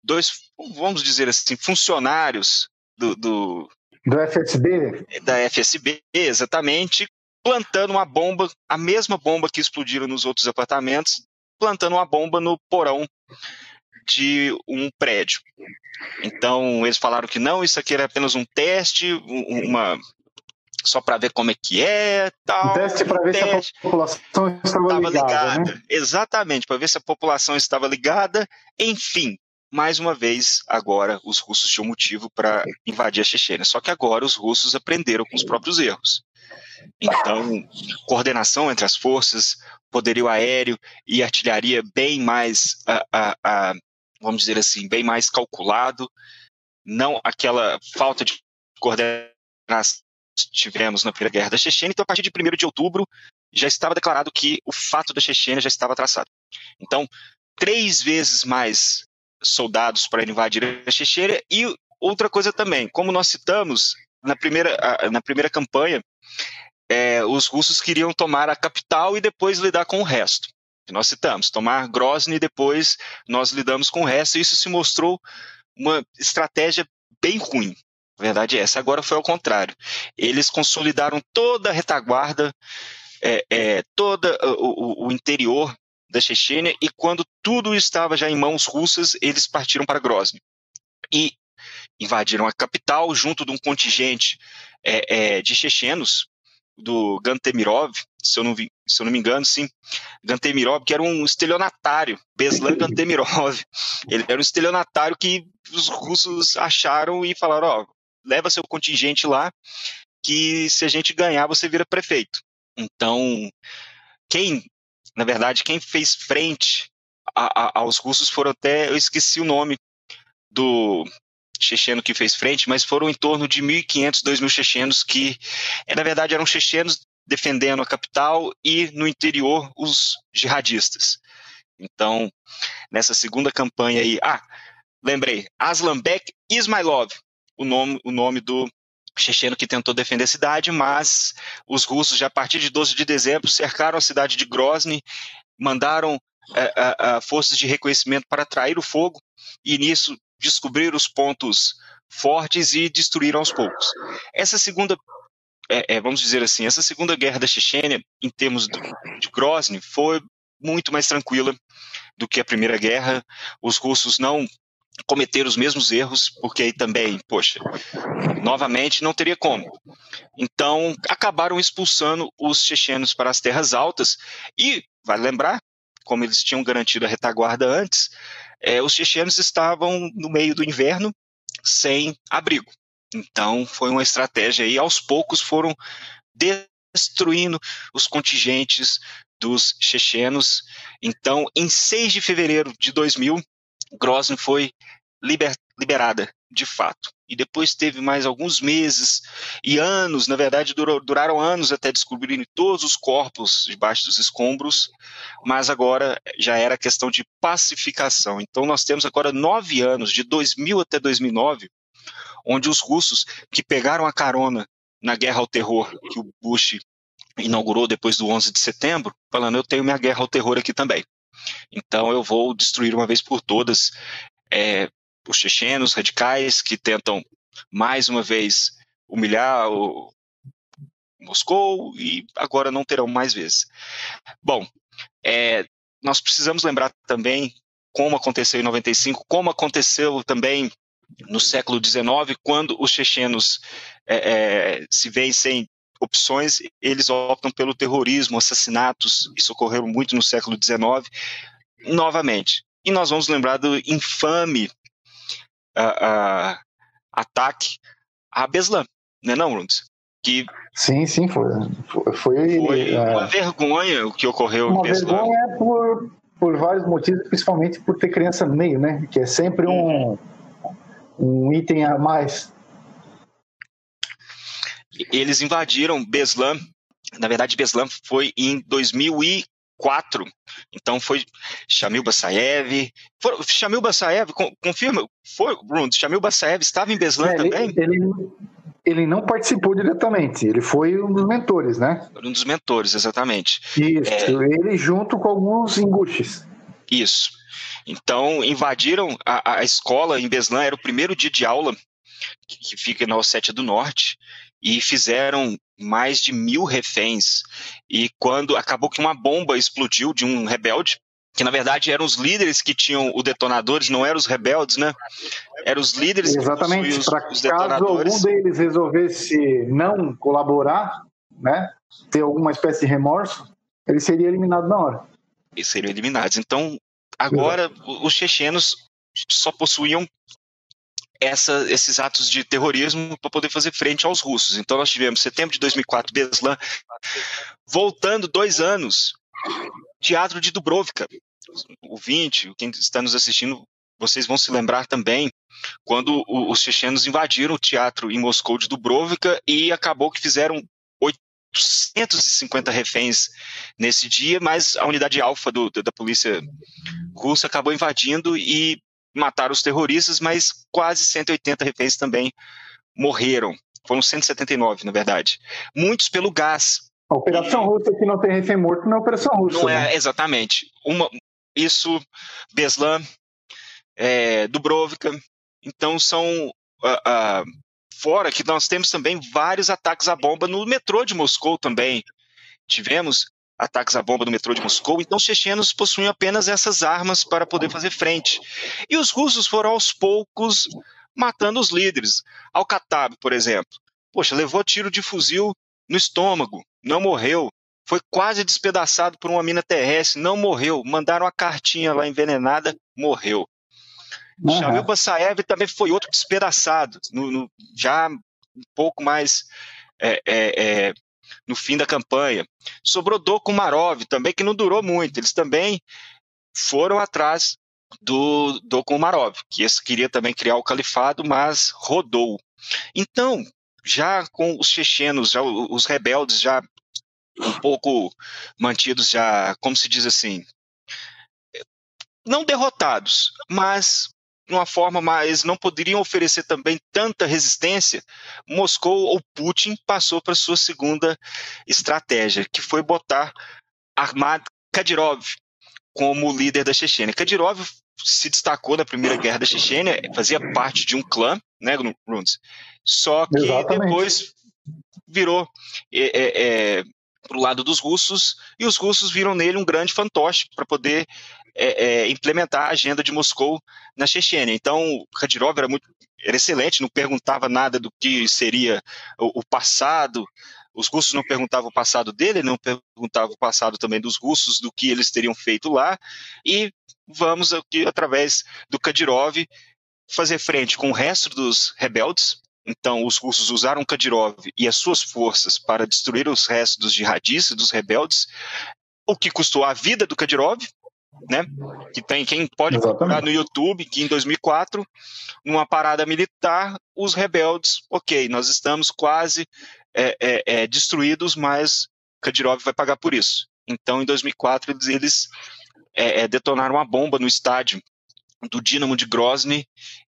dois vamos dizer assim, funcionários do, do, do FSB? Da FSB, exatamente, plantando uma bomba, a mesma bomba que explodiram nos outros apartamentos, plantando uma bomba no porão de um prédio. Então, eles falaram que não, isso aqui era apenas um teste, uma só para ver como é que é, tal. Um teste para ver teste. se a população estava ligada. ligada. Né? Exatamente, para ver se a população estava ligada. Enfim, mais uma vez, agora os russos tinham motivo para invadir a Chechênia. Só que agora os russos aprenderam com os próprios erros. Então, coordenação entre as forças, poderio aéreo e artilharia bem mais, vamos dizer assim, bem mais calculado. Não aquela falta de coordenação que tivemos na Primeira Guerra da Chechênia. Então, a partir de 1 de outubro, já estava declarado que o fato da Chechênia já estava traçado. Então, três vezes mais soldados para invadir a Chechênia. E outra coisa também, como nós citamos na primeira, na primeira campanha, é, os russos queriam tomar a capital e depois lidar com o resto. Nós citamos, tomar Grozny e depois nós lidamos com o resto. E isso se mostrou uma estratégia bem ruim. A verdade é essa. Agora foi ao contrário. Eles consolidaram toda a retaguarda, é, é, todo o, o, interior da Chechênia, e quando tudo estava já em mãos russas, eles partiram para Grozny. E invadiram a capital junto de um contingente é, é, de chechenos, do Gantemirov, se eu, não vi, se eu não me engano, sim, Gantemirov, que era um estelionatário, Beslan Gantemirov. [laughs] Ele era um estelionatário que os russos acharam e falaram, ó, leva seu contingente lá, que se a gente ganhar, você vira prefeito. Então, quem na verdade, quem fez frente a, a, aos russos foram até, eu esqueci o nome do checheno que fez frente, mas foram em torno de 1.500, 2.000 chechenos que, é, na verdade, eram chechenos defendendo a capital e no interior os jihadistas. Então, nessa segunda campanha aí, ah, lembrei, Aslanbek Ismailov, o nome, o nome do checheno que tentou defender a cidade, mas os russos, já a partir de 12 de dezembro, cercaram a cidade de Grozny, mandaram é, é, forças de reconhecimento para atrair o fogo, e nisso descobriram os pontos fortes e destruíram aos poucos. Essa segunda, é, é vamos dizer assim, essa segunda guerra da Chechênia, em termos de, de Grozny, foi muito mais tranquila do que a primeira guerra. Os russos não cometer os mesmos erros, porque aí também, poxa, novamente não teria como. Então, acabaram expulsando os chechenos para as terras altas e, vale lembrar, como eles tinham garantido a retaguarda antes, é, os chechenos estavam no meio do inverno sem abrigo. Então, foi uma estratégia aí, aos poucos foram destruindo os contingentes dos chechenos. Então, em 6 de fevereiro de 2000, Grozny foi liber, liberada, de fato. E depois teve mais alguns meses e anos, na verdade durou, duraram anos até descobrirem todos os corpos debaixo dos escombros, mas agora já era questão de pacificação. Então nós temos agora nove anos, de 2000 até 2009, onde os russos que pegaram a carona na guerra ao terror que o Bush inaugurou depois do 11 de setembro, falando eu tenho minha guerra ao terror aqui também. Então eu vou destruir uma vez por todas é, os chechenos radicais que tentam mais uma vez humilhar o Moscou e agora não terão mais vezes. Bom, é, nós precisamos lembrar também como aconteceu em 95, como aconteceu também no século XIX, quando os chechenos é, é, se veem sem opções, eles optam pelo terrorismo, assassinatos, isso ocorreu muito no século XIX, novamente. E nós vamos lembrar do infame uh, uh, ataque a Beslan, né não, Rundes? Que sim, sim, foi. Foi, foi é, uma vergonha o que ocorreu uma em Beslan. Vergonha por, por vários motivos, principalmente por ter criança no meio, né? Que é sempre um, um item a mais. Eles invadiram Beslan na verdade, Beslan foi em 2004. Então foi Shamil Basayev. For, Shamil Basayev, confirma, foi, Bruno, Shamil Basayev estava em Beslan é, também? Ele, ele, não participou diretamente, ele foi um dos mentores, né? Um dos mentores, exatamente. Isso, é, ele junto com alguns enguches. Isso. Então invadiram a, a escola em Beslan, era o primeiro dia de aula, que, que fica na Ossétia do Norte e fizeram mais de mil reféns. E quando acabou que uma bomba explodiu de um rebelde, que na verdade eram os líderes que tinham os detonadores, não eram os rebeldes, né? Eram os líderes Exatamente, que para caso algum deles resolvesse não colaborar, né? Ter alguma espécie de remorso, ele seria eliminado na hora. Eles seriam eliminados. Então, agora os chechenos só possuíam essa, esses atos de terrorismo para poder fazer frente aos russos. Então nós tivemos setembro de 2004 Beslan, voltando dois anos, Teatro de Dubrovka. O 20, quem está nos assistindo, vocês vão se lembrar também quando os chechenos invadiram o teatro em Moscou de Dubrovka e acabou que fizeram 850 reféns nesse dia, mas a unidade alfa da polícia russa acabou invadindo e mataram os terroristas, mas quase 180 reféns também morreram. Foram 179, na verdade. Muitos pelo gás. A Operação. Russa que não tem refém morto não é Operação Russa. Não é, né? exatamente. Uma, isso, Beslan, é, Dubrovka. Então são. Uh, uh, fora que nós temos também vários ataques à bomba no metrô de Moscou também. Tivemos ataques à bomba no metrô de Moscou, então os chechenos possuíam apenas essas armas para poder fazer frente. E os russos foram aos poucos matando os líderes. Al-Khattab, por exemplo, poxa, levou tiro de fuzil no estômago, não morreu. Foi quase despedaçado por uma mina terrestre, não morreu. Mandaram uma cartinha lá envenenada, morreu. Uhum. Bassaev também foi outro despedaçado, no, no, já um pouco mais é, é, é, no fim da campanha. Sobrou Dokumarov também, que não durou muito. Eles também foram atrás do Dokumarov, que esse queria também criar o califado, mas rodou. Então, já com os chechenos, já os rebeldes já um pouco mantidos já, como se diz assim, não derrotados, mas de uma forma mais não poderiam oferecer também tanta resistência, Moscou ou Putin passou para sua segunda estratégia, que foi botar Ahmad Kadyrov como líder da Chechênia. Kadyrov se destacou na primeira guerra da Chechênia, fazia parte de um clã, né, Runes? Só que Exatamente. depois virou é, é, é para o lado dos russos e os russos viram nele um grande fantoche para poder é, é, implementar a agenda de Moscou na Chechênia. Então, Kadyrov era muito era excelente, não perguntava nada do que seria o, o passado. Os russos não perguntavam o passado dele, não perguntavam o passado também dos russos, do que eles teriam feito lá. E vamos aqui, através do Kadyrov, fazer frente com o resto dos rebeldes. Então, os russos usaram Kadyrov e as suas forças para destruir os restos dos jihadistas, dos rebeldes, o que custou a vida do Kadyrov, né? Que tem quem pode Exatamente. procurar no YouTube que em 2004, numa parada militar, os rebeldes, ok, nós estamos quase é, é, é, destruídos, mas Kadyrov vai pagar por isso. Então, em 2004, eles, eles é, é, detonaram uma bomba no estádio do Dinamo de Grozny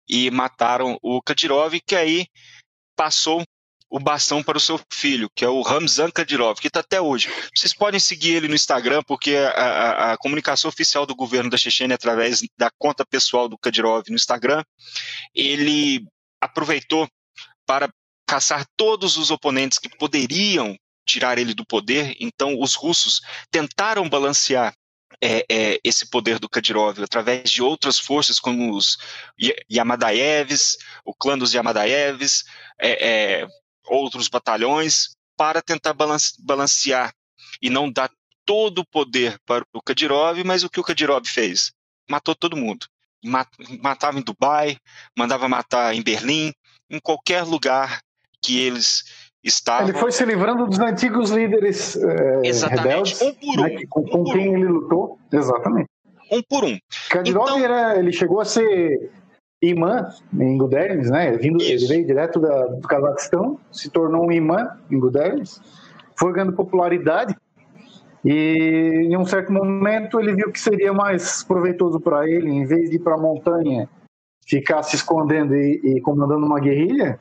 e mataram o Kadyrov, que aí passou o bastão para o seu filho, que é o Ramzan Kadyrov, que está até hoje. Vocês podem seguir ele no Instagram, porque a, a, a, comunicação oficial do governo da Chechênia, através da conta pessoal do Kadyrov no Instagram, ele aproveitou para caçar todos os oponentes que poderiam tirar ele do poder. Então, os russos tentaram balancear é, é, esse poder do Kadyrov através de outras forças como os Yamadaevs, o clã dos Yamadaevs, é, é, outros batalhões, para tentar balancear e não dar todo o poder para o Kadyrov, mas o que o Kadyrov fez? Matou todo mundo. Matava em Dubai, mandava matar em Berlim, em qualquer lugar que eles estavam. Ele foi se livrando dos antigos líderes é, Exatamente. rebeldes, um por um. Né, com, um com quem um. ele lutou. Exatamente. Um por um. Kadyrov então... era, ele chegou a ser imã em Gudermes, né? Vindo, ele veio direto da, do Cazaquistão, se tornou um imã em Gudermes, foi ganhando popularidade e em um certo momento ele viu que seria mais proveitoso para ele, em vez de ir para a montanha, ficar se escondendo e, e comandando uma guerrilha,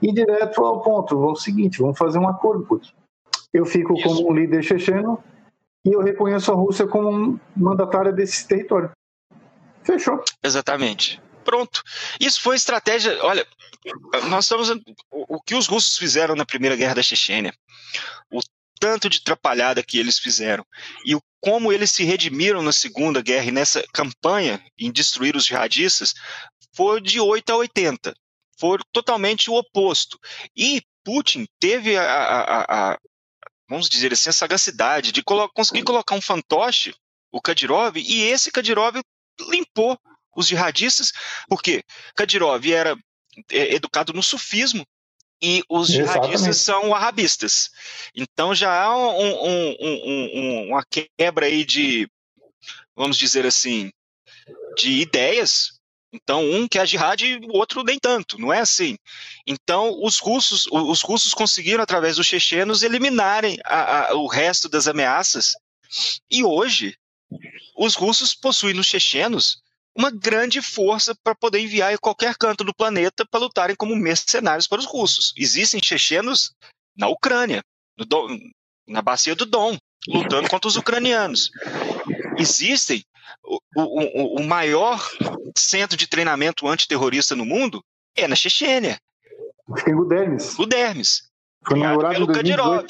e direto ao ponto. Vamos seguinte, vamos fazer um acordo, Putin. Eu fico Isso. como um líder checheno e eu reconheço a Rússia como um mandatária desse território. Fechou. Exatamente. Pronto. Isso foi estratégia. Olha, nós estamos. O, que os russos fizeram na primeira guerra da Chechênia, o tanto de atrapalhada que eles fizeram e o como eles se redimiram na Segunda Guerra e nessa campanha em destruir os jihadistas foi de 8 a 80 foi totalmente o oposto. E Putin teve a, a, a vamos dizer assim, a sagacidade de colo conseguir colocar um fantoche, o Kadyrov, e esse Kadyrov limpou os jihadistas, porque Kadyrov era é, educado no sufismo, e os jihadistas são arabistas. Então já há um, um, um, uma quebra aí de, vamos dizer assim, de ideias então, um quer jihad e o outro nem tanto, não é assim. Então, os russos, os russos conseguiram, através dos chechenos, eliminarem a, a, o resto das ameaças. E hoje, os russos possuem nos chechenos uma grande força para poder enviar em qualquer canto do planeta para lutarem como mercenários para os russos. Existem chechenos na Ucrânia, Dom, na bacia do Dom, lutando contra os ucranianos. Existem o, o, o maior centro de treinamento antiterrorista no mundo é na Chechênia. Fica em Gudermes. Gudermes. Foi inaugurado pelo Kadyrov.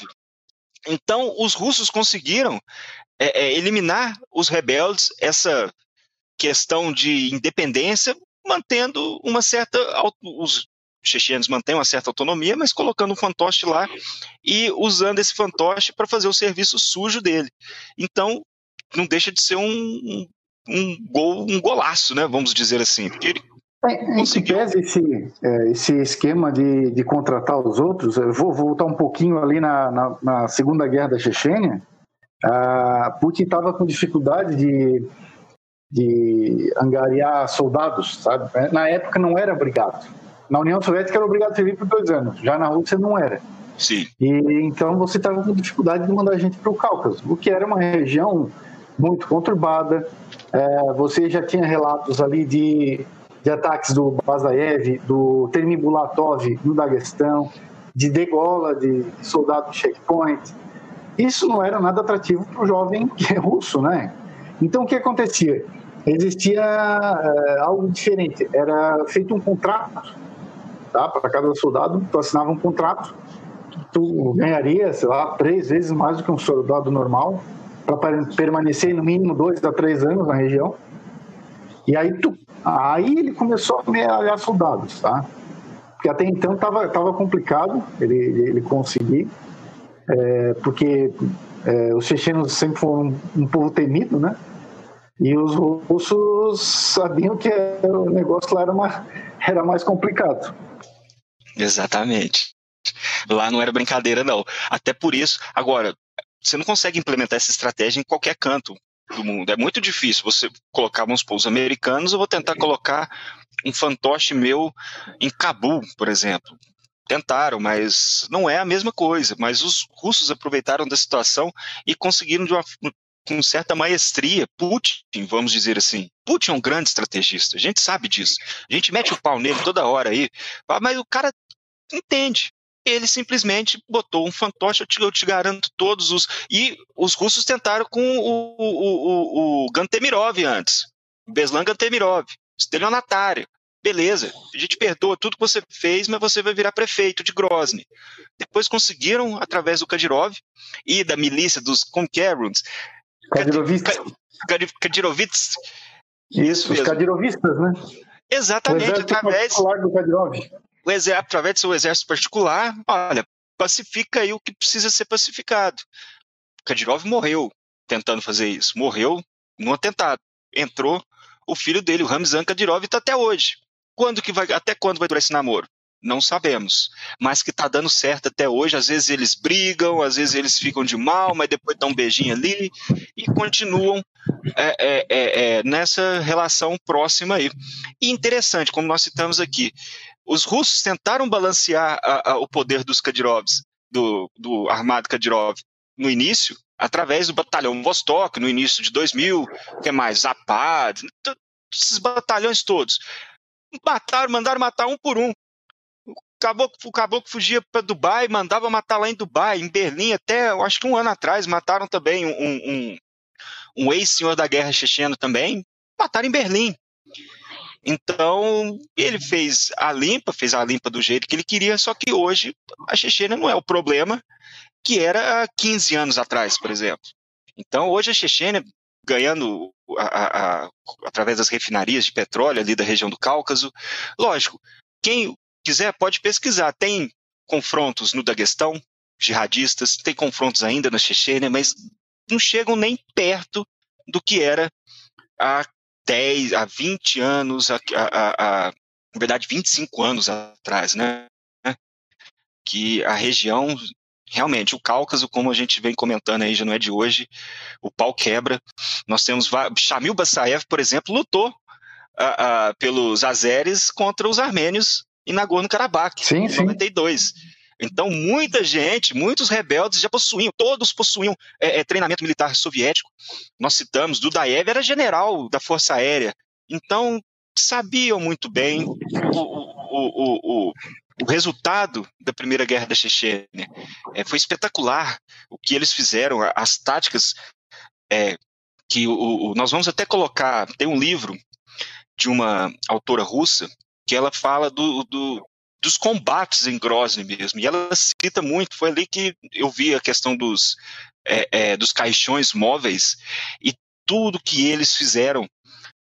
Então, os russos conseguiram é, é, eliminar os rebeldes, essa questão de independência, mantendo uma certa. Os chechenos mantêm uma certa autonomia, mas colocando um fantoche lá e usando esse fantoche para fazer o serviço sujo dele. Então, não deixa de ser um, um gol, um golaço, né? Vamos dizer assim. Porque ele é, conseguiu... pese esse, é, esse esquema de, de contratar os outros, eu vou voltar um pouquinho ali na, na, na Segunda Guerra da Chechênia. A Putin estava com dificuldade de, de angariar soldados, sabe? Na época não era obrigado. Na União Soviética era obrigado a servir por dois anos, já na Rússia não era. Sim. E então você estava com dificuldade de mandar gente para o Cáucaso, o que era uma região muito conturbada. É, você já tinha relatos ali de, de ataques do Bazaev, do Termibulatov no Daguestão, de degola de soldado checkpoint. Isso não era nada atrativo para o jovem russo, né? Então o que acontecia? Existia é, algo diferente. Era feito um contrato, tá? Para cada soldado, tu assinava um contrato tu ganharia, sei lá, três vezes mais do que um soldado normal para permanecer no mínimo dois a três anos na região. E aí, tu, aí ele começou a metralhar soldados, tá? Porque até então estava tava complicado ele, ele conseguir, é, porque é, os chechenos sempre foram um, um povo temido, né? E os russos sabiam que o negócio lá era, uma, era mais complicado. Exatamente. Lá não era brincadeira, não. Até por isso, agora, você não consegue implementar essa estratégia em qualquer canto do mundo. É muito difícil você colocar, vamos supor, os americanos, eu vou tentar colocar um fantoche meu em Cabul, por exemplo. Tentaram, mas não é a mesma coisa. Mas os russos aproveitaram da situação e conseguiram de uma, com certa maestria, Putin, vamos dizer assim. Putin é um grande estrategista, a gente sabe disso. A gente mete o pau nele toda hora aí, mas o cara entende ele simplesmente botou um fantoche, eu te, eu te, garanto todos os. E os russos tentaram com o, o, o, o Gantemirov antes. Beslan Gantemirov, estelionatário. Beleza, a gente perdoa tudo que você fez, mas você vai virar prefeito de Grozny. Depois conseguiram, através do Kadyrov e da milícia dos Konkeruns, Kadirovits. Isso, os Kadirovistas, né? Exatamente, através. Do Kadyrov o exército, através do seu exército particular, olha, pacifica aí o que precisa ser pacificado. Kadyrov morreu tentando fazer isso, morreu num atentado. Entrou o filho dele, o Ramzan Kadyrov, está até hoje. Quando que vai, até quando vai durar esse namoro? Não sabemos. Mas que está dando certo até hoje. Às vezes eles brigam, às vezes eles ficam de mal, mas depois dão um beijinho ali e continuam é, é, é, é nessa relação próxima aí. E interessante, como nós citamos aqui, os russos tentaram balancear a, a, o poder dos Kadyrovs, do, do armado Kadyrov, no início, através do batalhão Vostok, no início de 2000, que é mais Zapad, esses batalhões todos. Mataram, mandaram matar um por um. Caboclo, o caboclo fugia para Dubai, mandava matar lá em Dubai, em Berlim, até acho que um ano atrás, mataram também um, um, um ex-senhor da guerra checheno também, mataram em Berlim. Então, ele fez a limpa, fez a limpa do jeito que ele queria, só que hoje a Chechênia não é o problema que era há 15 anos atrás, por exemplo. Então, hoje a Chechênia, ganhando a, a, através das refinarias de petróleo ali da região do Cáucaso, lógico, quem quiser pode pesquisar, tem confrontos no Daguestão, jihadistas, tem confrontos ainda na Chechênia, mas não chegam nem perto do que era há 10, há 20 anos, a, a, a, na verdade 25 anos atrás, né? Que a região, realmente, o Cáucaso, como a gente vem comentando aí, já não é de hoje, o pau quebra. Nós temos, Shamil Bassaev, por exemplo, lutou pelos azeres contra os armênios em Nagorno-Karabakh, em 92. Sim. Então, muita gente, muitos rebeldes já possuíam, todos possuíam é, é, treinamento militar soviético. Nós citamos, Dudaev era general da Força Aérea. Então, sabiam muito bem o, o, o, o resultado da Primeira Guerra da Chechênia. É, foi espetacular o que eles fizeram, as táticas é, que o, nós vamos até colocar. Tem um livro de uma autora russa que ela fala do, do, dos combates em Grozny mesmo. E ela cita muito, foi ali que eu vi a questão dos, é, é, dos caixões móveis e tudo que eles fizeram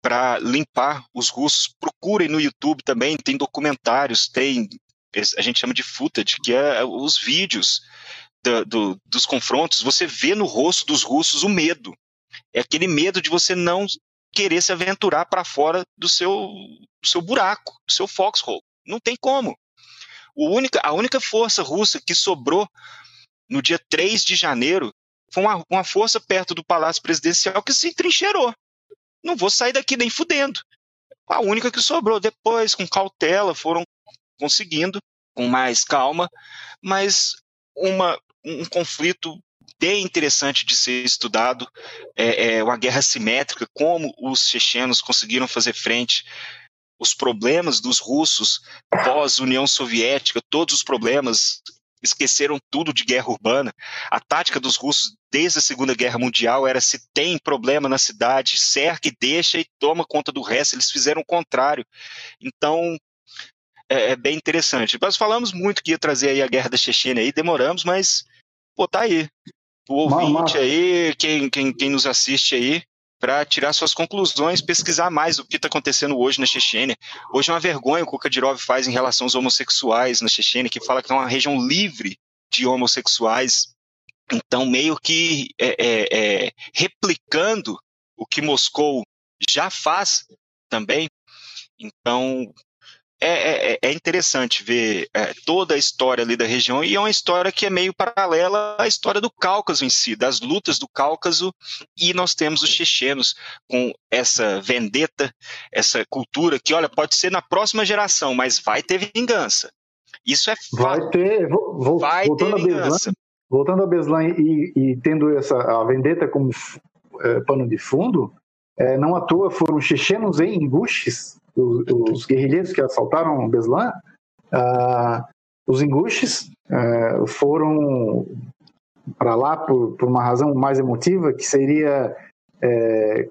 para limpar os russos. Procurem no YouTube também, tem documentários, tem, a gente chama de footage, que é os vídeos do, do, dos confrontos. Você vê no rosto dos russos o medo. É aquele medo de você não querer se aventurar para fora do seu, do seu buraco, do seu foxhole. Não tem como. Única, a única força russa que sobrou no dia 3 de janeiro foi uma, uma força perto do Palácio Presidencial que se entrincheirou. Não vou sair daqui nem fudendo. A única que sobrou. Depois, com cautela, foram conseguindo, com mais calma, mas uma, um conflito bem interessante de ser estudado, é, é uma guerra simétrica, como os chechenos conseguiram fazer frente os problemas dos russos pós-União Soviética, todos os problemas, esqueceram tudo de guerra urbana. A tática dos russos desde a Segunda Guerra Mundial era se tem problema na cidade, cerca e deixa e toma conta do resto. Eles fizeram o contrário. Então, é, é bem interessante. Nós falamos muito que ia trazer aí a guerra da Chechênia aí, demoramos, mas pô, tá aí. O ouvinte aí, quem, quem, quem nos assiste aí, para tirar suas conclusões, pesquisar mais o que está acontecendo hoje na Chechênia. Hoje é uma vergonha o que o Kadyrov faz em relação aos homossexuais na Chechênia, que fala que é uma região livre de homossexuais. Então, meio que é, é, é, replicando o que Moscou já faz também. Então, é, é, é, é, interessante ver é, toda a história ali da região e é uma história que é meio paralela à história do Cáucaso em si, das lutas do Cáucaso e nós temos os chechenos com essa vendetta, essa cultura que, olha, pode ser na próxima geração, mas vai ter vingança. Isso é fato. Vai ter, vou, vai voltando ter vingança. A Beslan, voltando a Beslan e, e, tendo essa a vendetta como é, pano de fundo, não à toa foram chechenos em Inguches os, os guerrilheiros que assaltaram Beslan, uh, os inguches uh, foram para lá por, por, uma razão mais emotiva, que seria é,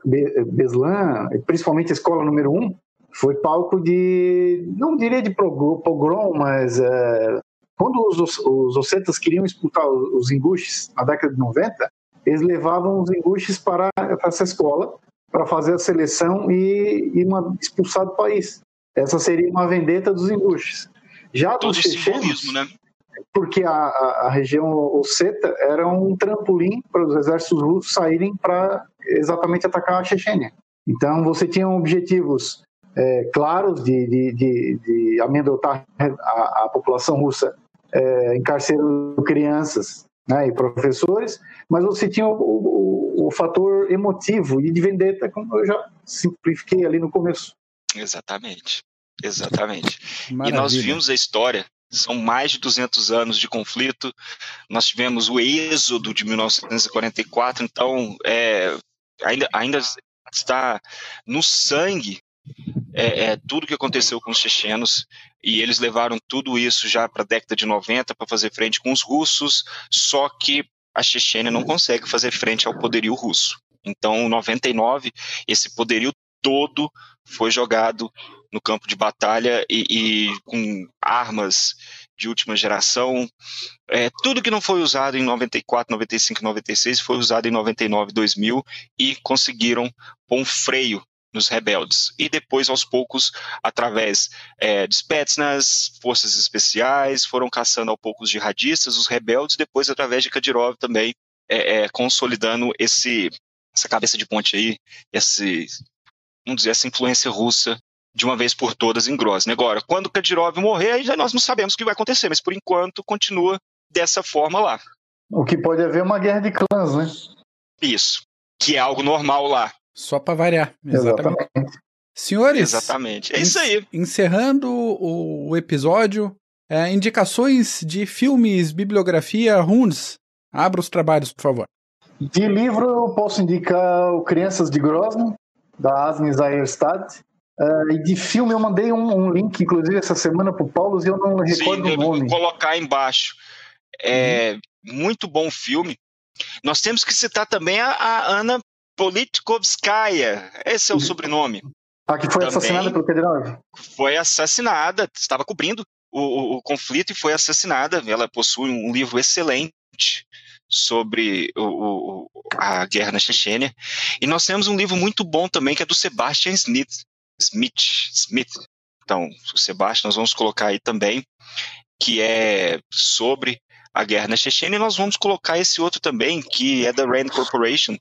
Beslan, principalmente a escola número um, foi palco de, não diria de pogrom, mas é, quando os, os ossetas queriam expulsar os, inguches na década de 90, eles levavam os inguches para, para essa escola para fazer a seleção e, e uma, expulsar do país. Essa seria uma vendetta dos embuches. Já Todo dos chechenos, né? porque a, a, a, região osseta era um trampolim para os exércitos russos saírem para exatamente atacar a Chechênia. Então você tinha objetivos é, claros de, de, de, de amedrontar a, a, população russa é, encarcerando crianças né, e professores, mas você tinha o, o, o, fator emotivo e de vendetta, como eu já simplifiquei ali no começo. Exatamente, exatamente. Maravilha. E nós vimos a história, são mais de 200 anos de conflito, nós tivemos o êxodo de 1944, então é, ainda, ainda está no sangue é, é, tudo que aconteceu com os chechenos e eles levaram tudo isso já para a década de 90 para fazer frente com os russos, só que a Chechênia não consegue fazer frente ao poderio russo. Então, em 99, esse poderio todo foi jogado no campo de batalha e, e com armas de última geração. É, tudo que não foi usado em 94, 95, 96 foi usado em 99, 2000 e conseguiram pôr um freio nos rebeldes. E depois, aos poucos, através é, de Spetsnaz, forças especiais, foram caçando aos poucos jihadistas, os rebeldes, depois através de Kadyrov também, é, é, consolidando esse, essa cabeça de ponte aí, esse, vamos dizer, essa influência russa de uma vez por todas em Grozny. Agora, quando Kadyrov morrer, aí já nós não sabemos o que vai acontecer, mas por enquanto continua dessa forma lá. O que pode haver é uma guerra de clãs, né? Isso, que é algo normal lá. Só para variar. Exatamente. Exatamente. Senhores. Exatamente. É isso aí. Encerrando o, episódio, é, indicações de filmes, bibliografia, runes. Abra os trabalhos, por favor. De livro, eu posso indicar o Crianças de Grozny, da Asnis Eierstadt. Uh, e de filme, eu mandei um, um, link, inclusive, essa semana para o Paulo, e eu não recordo Sim, o nome. Vou colocar embaixo. É uhum. muito bom filme. Nós temos que citar também a, a Ana Politkovskaya, esse é o sobrenome. Ah, que foi Também assassinada pelo Kadyrov? Foi assassinada, estava cobrindo o, o, o, conflito e foi assassinada. Ela possui um livro excelente sobre o, a guerra na Chechênia. E nós temos um livro muito bom também, que é do Sebastian Smith. Smith, Smith. Então, o Sebastian nós vamos colocar aí também, que é sobre a guerra na Chechênia, e nós vamos colocar esse outro também, que é da Rand Corporation,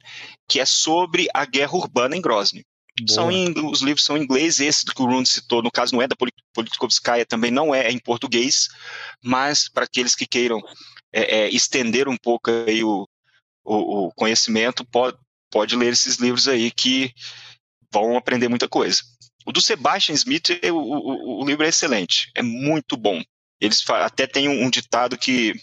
que é sobre a guerra urbana em Grozny. São em, os livros são em inglês, esse que o Rund citou, no caso não é da Politkovskaya, também não é, é em português, mas para aqueles que queiram é, é, estender um pouco aí o, o, o, conhecimento, pode, pode ler esses livros aí que vão aprender muita coisa. O do Sebastian Smith, o, o, o livro é excelente, é muito bom. Eles até têm um, um ditado que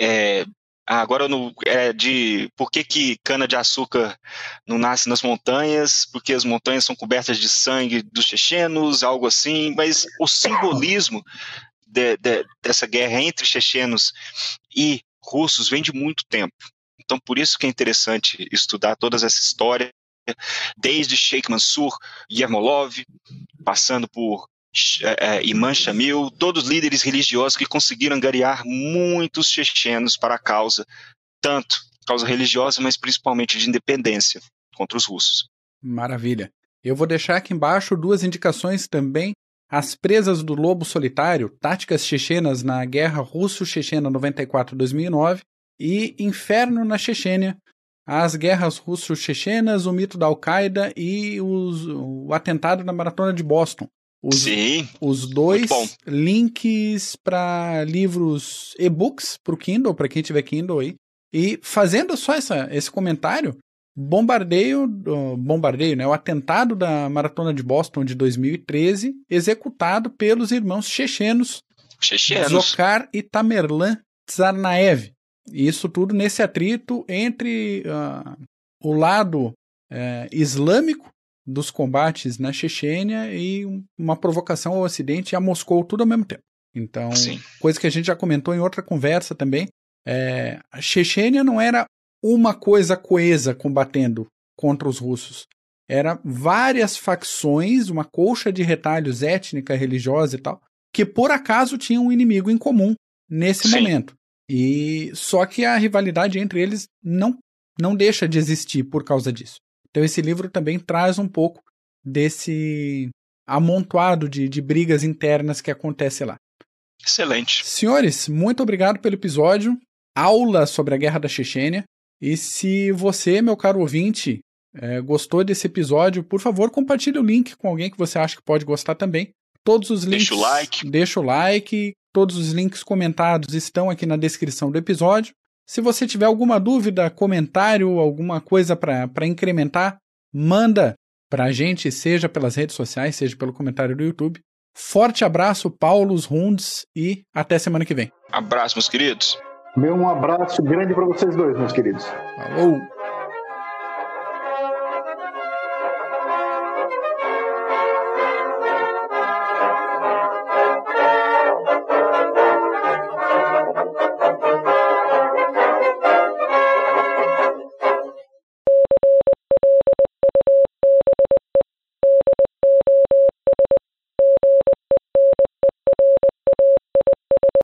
é, ah, agora no, é de por que, que cana-de-açúcar não nasce nas montanhas, porque as montanhas são cobertas de sangue dos chechenos, algo assim, mas o simbolismo de, de, dessa guerra entre chechenos e russos vem de muito tempo. Então, por isso que é interessante estudar toda essa história, desde Sheikh Mansur, Yermolov, passando por é, é, Imam Shamil, todos líderes religiosos que conseguiram angariar muitos chechenos para a causa, tanto causa religiosa, mas principalmente de independência contra os russos. Maravilha. Eu vou deixar aqui embaixo duas indicações também. As Presas do Lobo Solitário, Táticas Chechenas na Guerra Russo-Chechena 94-2009 e Inferno na Chechênia, as guerras russo-chechenas, o mito da Al-Qaeda e os, o atentado na Maratona de Boston. Os, Sim. Os dois links para livros e-books para o Kindle, para quem tiver Kindle aí. E fazendo só essa, esse comentário, bombardeio, bombardeio, né, o atentado da Maratona de Boston de 2013, executado pelos irmãos chechenos, chechenos. Zokar e Tamerlan Tsarnaev. Isso tudo nesse atrito entre uh, o lado uh, islâmico dos combates na Chechênia e uma provocação ao Ocidente e a Moscou tudo ao mesmo tempo. Então, Sim. coisa que a gente já comentou em outra conversa também, é, a Chechênia não era uma coisa coesa combatendo contra os russos. Era várias facções, uma colcha de retalhos étnica, religiosa e tal, que por acaso tinham um inimigo em comum nesse Sim. momento. E só que a rivalidade entre eles não não deixa de existir por causa disso. Então esse livro também traz um pouco desse amontoado de, de brigas internas que acontece lá. Excelente. Senhores, muito obrigado pelo episódio. Aula sobre a Guerra da Chechênia. E se você, meu caro ouvinte, é, gostou desse episódio, por favor, compartilhe o link com alguém que você acha que pode gostar também. Todos os links. Deixa o like. Deixa o like. Todos os links comentados estão aqui na descrição do episódio. Se você tiver alguma dúvida, comentário, alguma coisa para incrementar, manda para a gente, seja pelas redes sociais, seja pelo comentário do YouTube. Forte abraço, Paulos Rundes, e até semana que vem. Abraço, meus queridos. Meu um abraço grande para vocês dois, meus queridos. Falou!